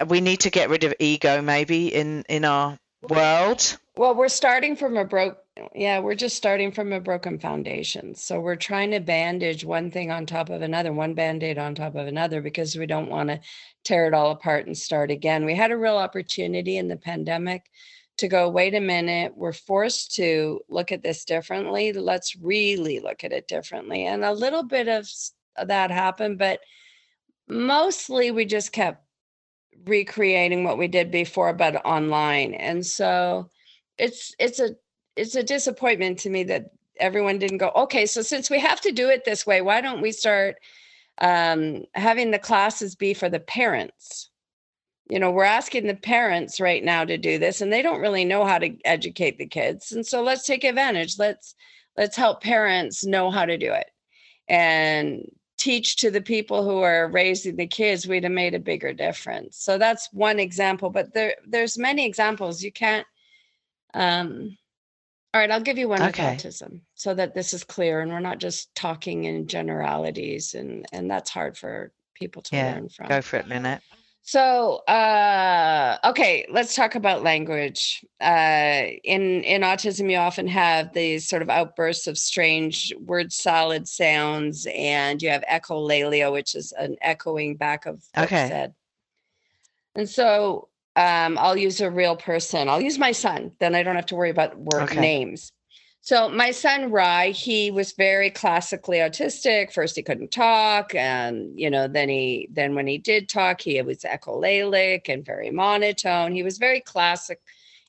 S1: we need to get rid of ego maybe in in our world.
S2: Well, we're starting from a broke yeah, we're just starting from a broken foundation. So we're trying to bandage one thing on top of another, one band-aid on top of another because we don't want to tear it all apart and start again. We had a real opportunity in the pandemic to go, wait a minute, we're forced to look at this differently. Let's really look at it differently. And a little bit of that happened, but mostly we just kept recreating what we did before, but online. And so it's it's a it's a disappointment to me that everyone didn't go, okay, so since we have to do it this way, why don't we start um, having the classes be for the parents? You know we're asking the parents right now to do this and they don't really know how to educate the kids and so let's take advantage. Let's let's help parents know how to do it and teach to the people who are raising the kids we'd have made a bigger difference. So that's one example but there there's many examples. You can't um all right i'll give you one okay. with autism so that this is clear and we're not just talking in generalities and and that's hard for people to
S1: yeah,
S2: learn from.
S1: go for it minute
S2: So, uh, okay, let's talk about language. Uh, in in autism, you often have these sort of outbursts of strange word solid sounds, and you have echolalia, which is an echoing back of
S1: Okay.
S2: said. And so, um, I'll use a real person. I'll use my son. Then I don't have to worry about word
S1: Okay.
S2: names. So my son Rye, he was very classically autistic. First he couldn't talk, and you know, then he then when he did talk, he was echolalic and very monotone. He was very classic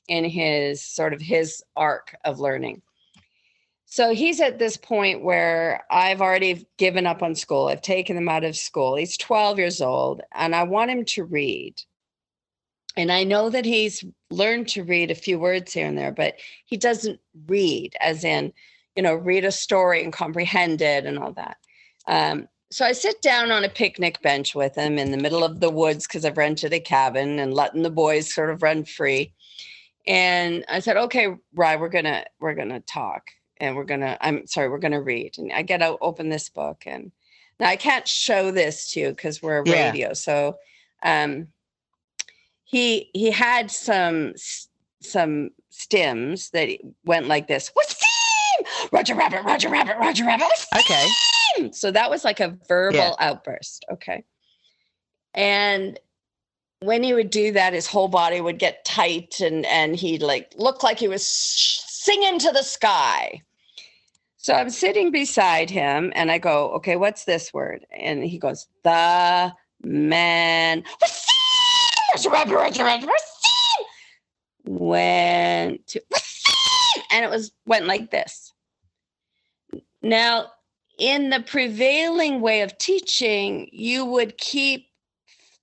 S2: in his sort of his arc of learning. So he's at this point where I've already given up on school. I've taken him out of school. He's 12 years old, and I want him to read. And I know that he's learned to read a few words here and there, but he doesn't read, as in, you know, read a story and comprehend it and all that. Um, so I sit down on a picnic bench with him in the middle of the woods because I've rented a cabin and letting the boys sort of run free. And I said, "Okay, Rye, we're gonna we're gonna talk, and we're gonna I'm sorry, we're gonna read." And I get out, open this book, and now I can't show this to you because we're a
S1: Yeah.
S2: radio. So, um, he he had some some stems that went like this. What's steam? Roger Rabbit, Roger Rabbit, Roger Rabbit.
S1: Okay.
S2: So that was like a verbal outburst. Okay. And when he would do that, his whole body would get tight and and he'd like look like he was singing to the sky. So I'm sitting beside him and I go, okay, what's this word? And he goes, the man. What's Went to and it was went like this. Now, in the prevailing way of teaching, you would keep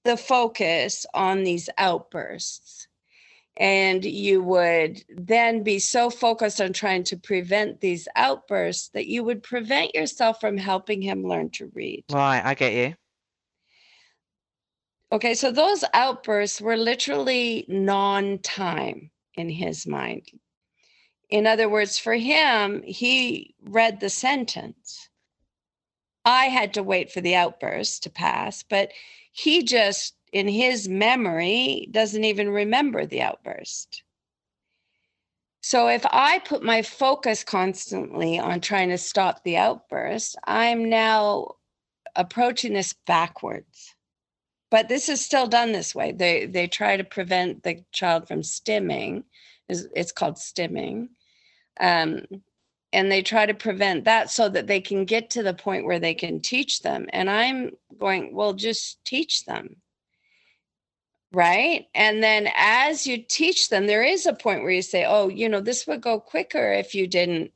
S2: the focus on these outbursts. And you would then be so focused on trying to prevent these outbursts that you would prevent yourself from helping him learn to read.
S1: Right. I get you.
S2: Okay, so those outbursts were literally non time in his mind. In other words, for him, he read the sentence. I had to wait for the outburst to pass, but he just, in his memory, doesn't even remember the outburst. So if I put my focus constantly on trying to stop the outburst, I'm now approaching this backwards but this is still done this way. They they try to prevent the child from stimming it's called stimming. Um, and they try to prevent that so that they can get to the point where they can teach them. And i'm going well just teach them. Right? And then as you teach them there is a point where you say oh you know this would go quicker if you didn't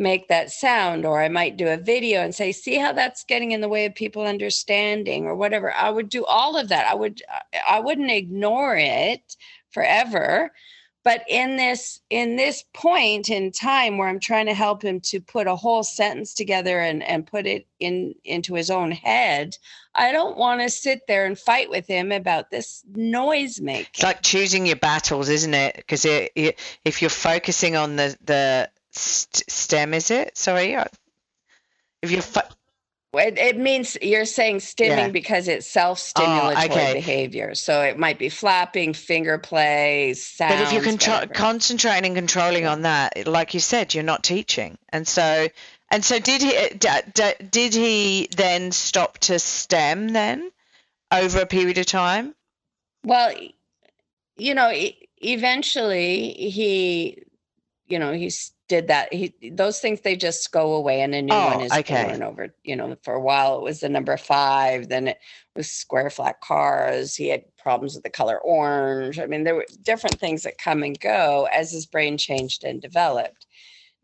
S2: make that sound or i might do a video and say see how that's getting in the way of people understanding or whatever. I would do all of that. I would i wouldn't ignore it forever. But in this in this point in time where i'm trying to help him to put a whole sentence together and and put it in into his own head i don't want to sit there and fight with him about this noise making.
S1: It's like choosing your battles, isn't it? Because if you're focusing on the the st- stem, is it? Sorry, uh, if you're
S2: It, it means you're saying stimming
S1: Yeah. Oh,
S2: because it's self-stimulatory oh,
S1: okay.
S2: behavior. So it might be flapping, finger play, sounds.
S1: but if you're contro- concentrating and controlling on that, like you said, you're not teaching. And so, and so, did he? Uh, d- d- Did he then stop to stem then over a period of time?
S2: well, you know, eventually he, you know, he s- did that. He those things they just go away, and a new oh, one
S1: Oh,
S2: is
S1: okay.
S2: born over. You know, for a while it was the number five, then it was square flat cars. He had problems with the color orange. I mean, there were different things that come and go as his brain changed and developed.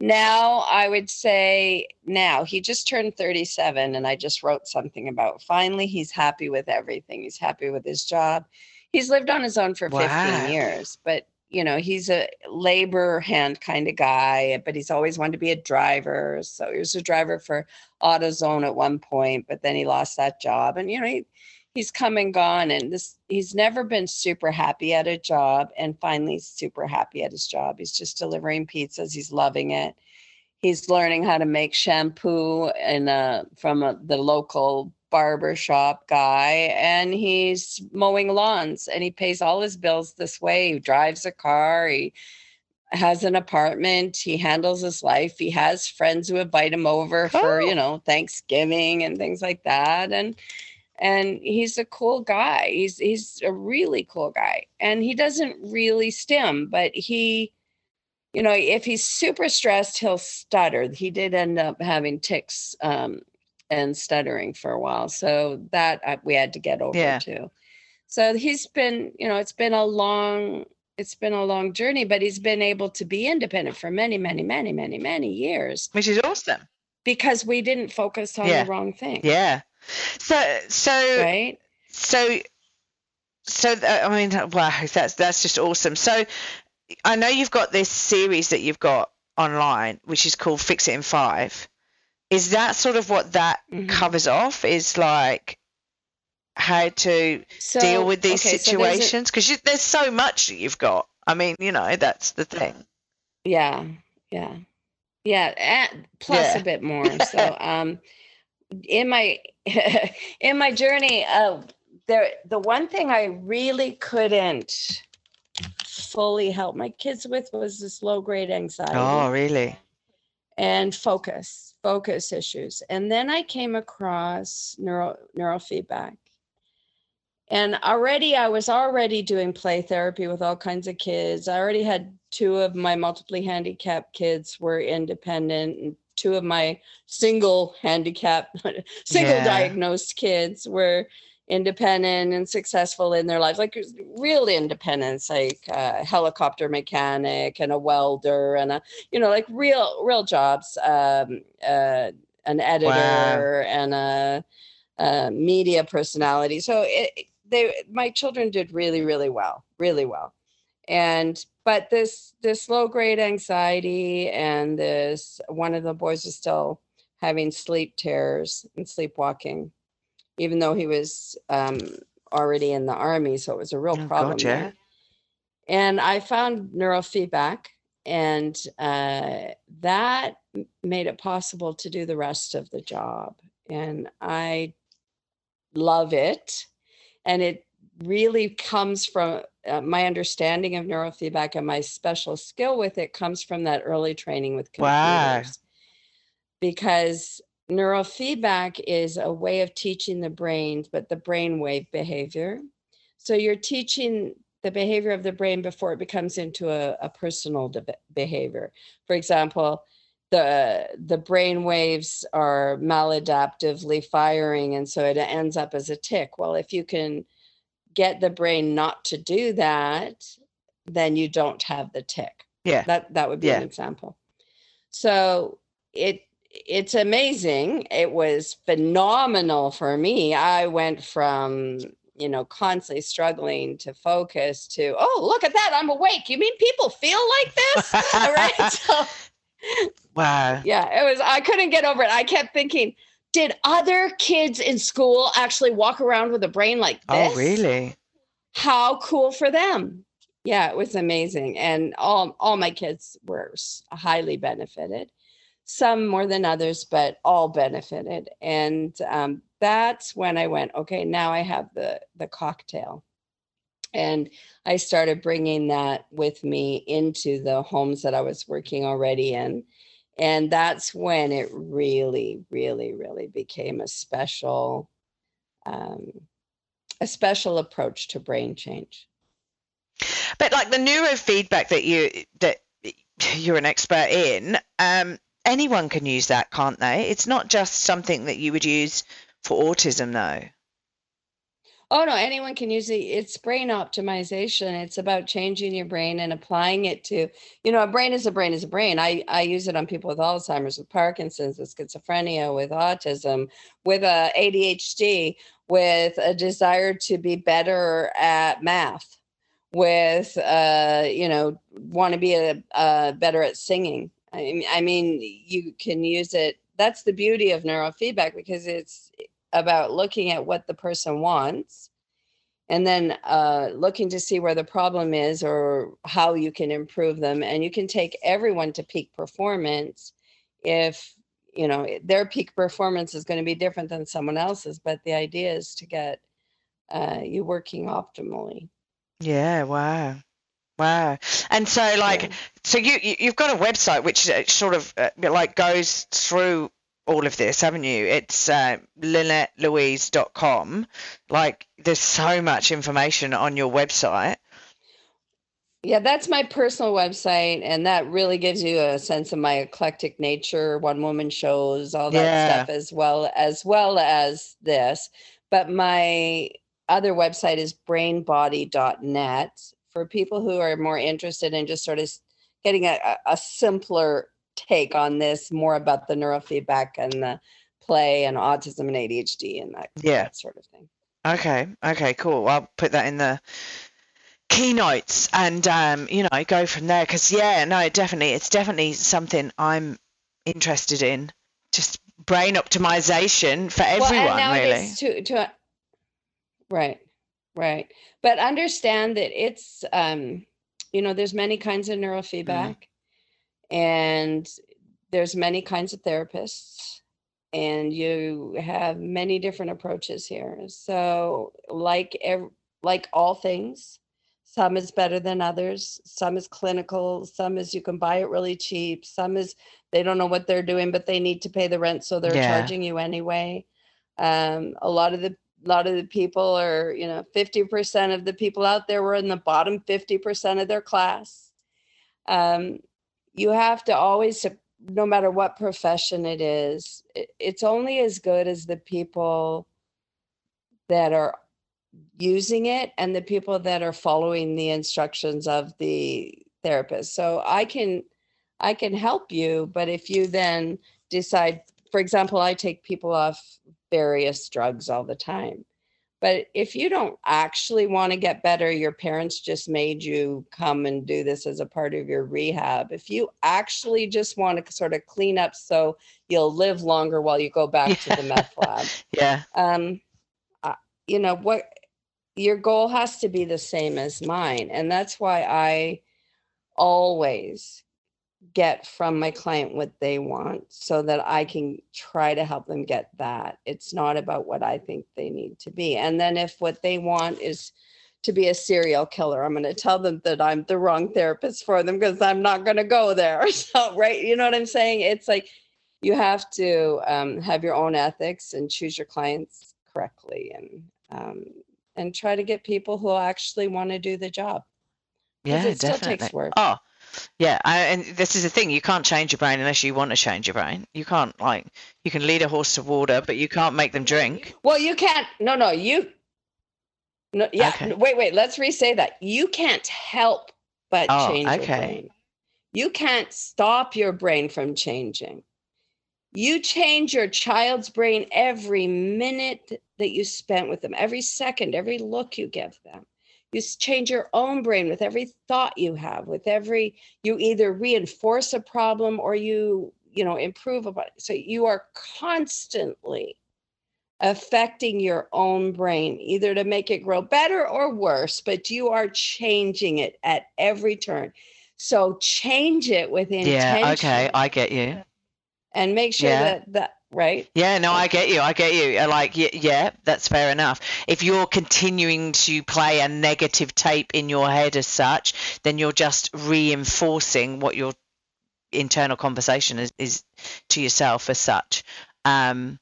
S2: Now, I would say now he just turned 37, and I just wrote something about finally he's happy with everything. He's happy with his job. He's lived on his own for 15
S1: Wow.
S2: years, but you know, he's a labor hand kind of guy, but he's always wanted to be a driver. So he was a driver for AutoZone at one point, but then he lost that job. And you know, he, he's come and gone and this he's never been super happy at a job and finally super happy at his job he's just delivering pizzas he's loving it he's learning how to make shampoo and uh, from a, the local barber shop guy and he's mowing lawns and he pays all his bills this way. He drives a car, he has an apartment, he handles his life. He has friends who invite him over for, you
S1: Oh.
S2: know, Thanksgiving and things like that. And and he's a cool guy. He's he's a really cool guy. And he doesn't really stim, but he you know, if he's super stressed, he'll stutter. He did end up having tics um, and stuttering for a while, so that we had to get over
S1: Yeah.
S2: too. So he's been, you know, it's been a long, it's been a long journey, but he's been able to be independent for many, many, many, many, many years
S1: Which is awesome.
S2: because we didn't focus on
S1: Yeah.
S2: the wrong thing,
S1: Yeah. So so
S2: right?
S1: so so I mean wow that's that's just awesome. So I know you've got this series that you've got online which is called Fix It in 5. Is that sort of what that
S2: Mhm.
S1: covers off is like how to
S2: So
S1: deal with these
S2: okay, so there's
S1: situations because there's so much that you've got. I mean, you know, that's the thing.
S2: Yeah, yeah, yeah. And plus
S1: Yeah.
S2: a bit more. So, um, in my in my journey, uh, there the one thing I really couldn't fully help my kids with was this low grade anxiety
S1: Oh, really?
S2: and focus focus issues. And then i came across neuro neurofeedback. And already i was already doing play therapy with all kinds of kids. I already had two of my multiply handicapped kids were independent and two of my single handicapped, single
S1: Yeah.
S2: diagnosed kids were independent and successful in their lives like real independence like a helicopter mechanic and a welder and a you know like real real jobs um uh an editor and a, a media personality. So it they my children did really really well really well. And but this this low grade anxiety and this one of the boys is still having sleep terrors and sleepwalking even though he was um already in the army so it was a real
S1: Oh,
S2: problem
S1: God, yeah.
S2: there. and i found neurofeedback and uh, that made it possible to do the rest of the job and i love it and it really comes from uh, my understanding of neurofeedback and my special skill with it comes from that early training with
S1: Wow.
S2: computers because neurofeedback is a way of teaching the brain but the brainwave behavior. So you're teaching the behavior of the brain before it becomes into a, a personal de- behavior. For example the the brain waves are maladaptively firing and so it ends up as a tic. Well if you can get the brain not to do that then you don't have the tic.
S1: Yeah.
S2: that that would be
S1: Yeah.
S2: an example. So it it's amazing it was phenomenal for me i went from you know constantly struggling to focus to oh look at that i'm awake you mean people feel like this all right so
S1: Wow.
S2: yeah, it was. I couldn't get over it. I kept thinking, did other kids in school actually walk around with a brain like oh, this?
S1: Oh, really?
S2: How cool for them! Yeah, it was amazing, and all all my kids were highly benefited. Some more than others, but all benefited, and um, that's when I went. Okay, now I have the the cocktail, and I started bringing that with me into the homes that I was working already in. And that's when it really, really, really became a special, um, a special approach to brain change.
S1: But like the neurofeedback that you that you're an expert in, um, anyone can use that, can't they? It's not just something that you would use for autism, though.
S2: Oh no, anyone can use it. It's brain optimization. It's about changing your brain and applying it to, you know, a brain is a brain is a brain. I, I use it on people with Alzheimer's, with Parkinson's, with schizophrenia, with autism, with uh, ADHD, with a desire to be better at math, with uh, you know, want to be a, uh, better at singing. I mean, you can use it. That's the beauty of neurofeedback because it's about looking at what the person wants and then uh, looking to see where the problem is or how you can improve them and you can take everyone to peak performance if you know their peak performance is going to be different than someone else's but the idea is to get uh, you working optimally
S1: Yeah, wow. Wow. And so like
S2: Yeah.
S1: so you you- you've got a website which uh, sort of uh, like goes through all of this, haven't you? It's uh, lynettelouise.com. Like there's so much information on your website.
S2: Yeah, that's my personal website, and that really gives you a sense of my eclectic nature, one woman shows, all that
S1: Yeah.
S2: stuff, as well as well as this. But my other website is brainbroad.net for people who are more interested in just sort of getting a, a simpler take on this, more about the neurofeedback and the play and autism and ADHD and that,
S1: Yeah.
S2: that sort of thing.
S1: Okay. Okay, cool. I'll put that in the keynotes and um, you know, go from there cuz yeah, no, definitely it's definitely something I'm interested in. Just brain optimization for
S2: Well,
S1: everyone
S2: and
S1: really.
S2: to to right, right. But understand that it's um, you know, there's many kinds of neurofeedback, and there's many kinds of therapists, and you have many different approaches here. So, like ev- like all things, some is better than others. Some is clinical. Some is you can buy it really cheap. Some is they don't know what they're doing, but they need to pay the rent, so they're
S1: Yeah.
S2: charging you anyway. Um, a lot of the lot of the people are, you know, 50% of the people out there were in the bottom 50% of their class. Um, you have to always, no matter what profession it is, it, it's only as good as the people that are using it and the people that are following the instructions of the therapist. So I can I can help you, but if you then decide, for example, I take people off various drugs all the time. But if you don't actually want to get better, your parents just made you come and do this as a part of your rehab. If you actually just want to sort of clean up so you'll live longer while you go back to the meth lab,
S1: Yeah.
S2: um uh, you know what your goal has to be the same as mine and that's why i always get from my client what they want so that i can try to help them get that it's not about what i think they need to be and then if what they want is to be a serial killer i'm going to tell them that i'm the wrong therapist for them because i'm not going to go there so right you know what i'm saying it's like you have to um, have your own ethics and choose your clients correctly and um, and try to get people who actually want to do the job
S1: Yeah,
S2: it still
S1: definitely.
S2: takes work.
S1: Oh, yeah. I, and this is the thing. You can't change your brain unless you want to change your brain. You can't like you can lead a horse to water, but you can't make them drink.
S2: well you can't no no you no yeah
S1: Okay.
S2: wait wait let's re-say that you can't help but
S1: Oh,
S2: change your
S1: okay.
S2: brain you can't stop your brain from changing you change your child's brain every minute that you spent with them every second every look you give them you change your own brain with every thought you have with every you either reinforce a problem or you you know improve about it so you are constantly affecting your own brain either to make it grow better or worse but you are changing it at every turn so change it with intention
S1: Yeah. Okay. I get you.
S2: and make sure
S1: Yeah.
S2: that that right
S1: Yeah, no, I get you. I get you. Uh, Like, yeah, that's fair enough. If you're continuing to play a negative tape in your head as such, then you're just reinforcing what your internal conversation is, is to yourself as such. Um,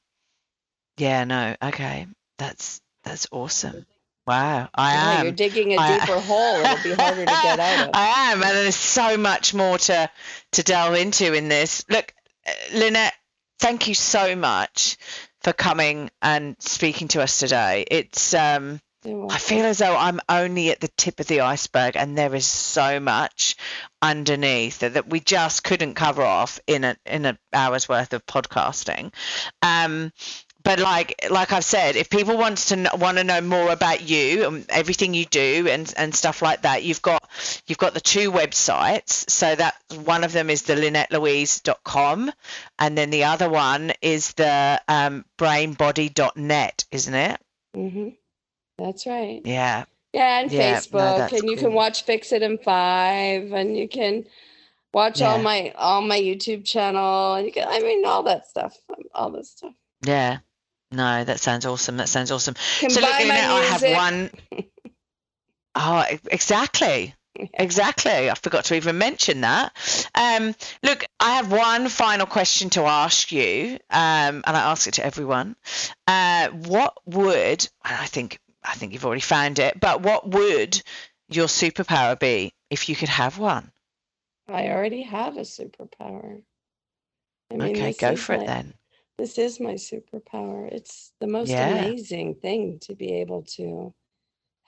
S1: yeah, no, okay, that's that's awesome. Wow, I
S2: Yeah,
S1: am.
S2: you're digging a
S1: I-
S2: deeper hole it'll be harder to get out of
S1: I am, and there's so much more to to delve into in this. Look, uh, Lynette, thank you so much for coming and speaking to us today. It's um, I feel as though I'm only at the tip of the iceberg, and there is so much underneath that, that we just couldn't cover off in a in an hour's worth of podcasting. Um, but like like I've said, if people want to want to know more about you and everything you do and and stuff like that, you've got you've got the two websites. So that one of them is the lynettelouise.com, and then the other one is the um, brainbroad.net, isn't it?
S2: hmm that's right
S1: Yeah.
S2: Yeah, and
S1: Yeah,
S2: Facebook,
S1: that's
S2: and you
S1: cool.
S2: can watch Fix It in Five, and you can Watch
S1: Yeah.
S2: all my all my YouTube channel. and You can, I mean, all that stuff. All this stuff.
S1: Yeah. No, that sounds awesome. That sounds awesome.
S2: Can
S1: so look, I have one. Oh, exactly. Exactly. I forgot to even mention that. Um, look, I have one final question to ask you, um, and I ask it to everyone. Uh, what would and I think I think you've already found it, but what would your superpower be if you could have one?
S2: I already have a superpower. I mean,
S1: okay, go for it then.
S2: This is my superpower. It's the most
S1: Yeah.
S2: amazing thing to be able to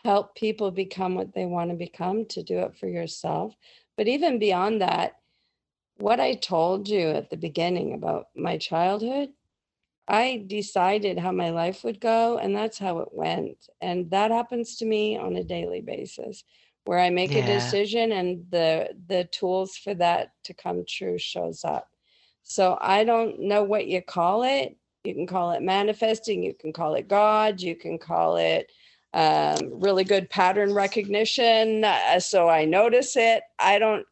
S2: help people become what they want to become, to do it for yourself. But even beyond that, what I told you at the beginning about my childhood, I decided how my life would go, and that's how it went. And that happens to me on a daily basis where I make a decision and the the tools for that to come true shows up. So I don't know what you call it. You can call it manifesting, you can call it God, you can call it um, really good pattern recognition. Uh, so I notice it. I don't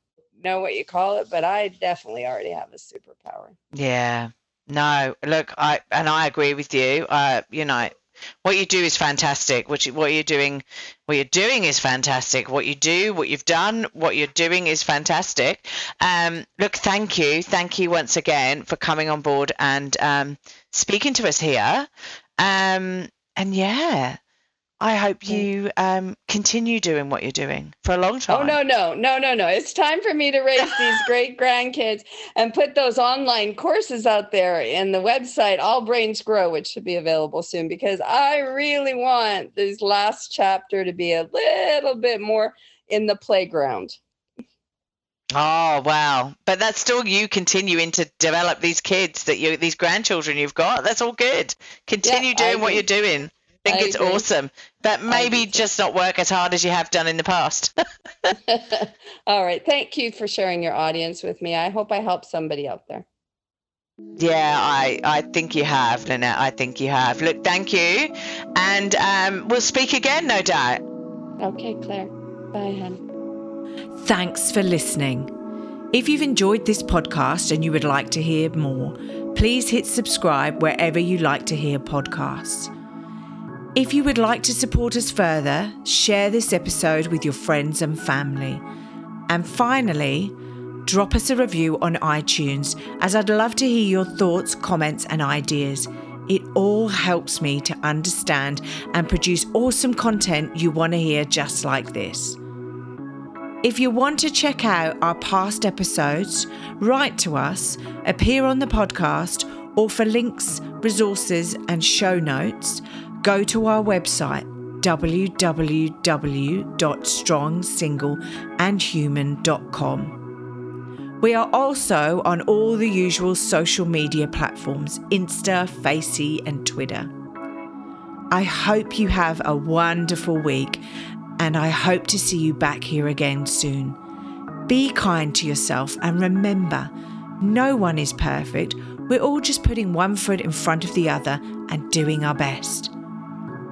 S2: know what you call it, but I definitely already have a superpower.
S1: Yeah. No, look, I and I agree with you. Uh, you know, what you do is fantastic. What you, what you're doing, what you're doing is fantastic. What you do, what you've done, what you're doing is fantastic. Um, look, thank you, thank you once again for coming on board and um, speaking to us here. Um, and yeah, I hope you um, continue doing what you're doing for a long time.
S2: Oh no, no, no, no, no. It's time for me to raise these great grandkids and put those online courses out there in the website All Brains Grow, which should be available soon because I really want this last chapter to be a little bit more in the playground.
S1: Oh wow! But that's still you continuing to develop these kids that you, these grandchildren you've got. That's all good. Continue
S2: I
S1: doing what you're doing. I think
S2: I
S1: it's
S2: agree.
S1: awesome. But maybe just not work as hard as you have done in the past.
S2: All right. Thank you for sharing your audience with me. I hope I help somebody out there.
S1: yeah, I I think you have, Lynette. I think you have. Look, thank you, and um, we'll speak again, no doubt.
S2: Okay, Claire. Bye, hon.
S3: Thanks for listening. If you've enjoyed this podcast and you would like to hear more, please hit subscribe wherever you like to hear podcasts. If you would like to support us further, share this episode with your friends and family. And finally, drop us a review on iTunes as I'd love to hear your thoughts, comments, and ideas. It all helps me to understand and produce awesome content you want to hear just like this. If you want to check out our past episodes, write to us, appear on the podcast, or for links, resources, and show notes, go to our website www.strongsingleandhuman.com. We are also on all the usual social media platforms Insta, Facey, and Twitter. I hope you have a wonderful week and I hope to see you back here again soon. Be kind to yourself and remember, no one is perfect. We're all just putting one foot in front of the other and doing our best.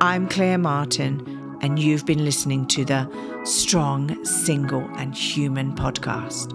S3: I'm Claire Martin, and you've been listening to the Strong, Single, and Human podcast.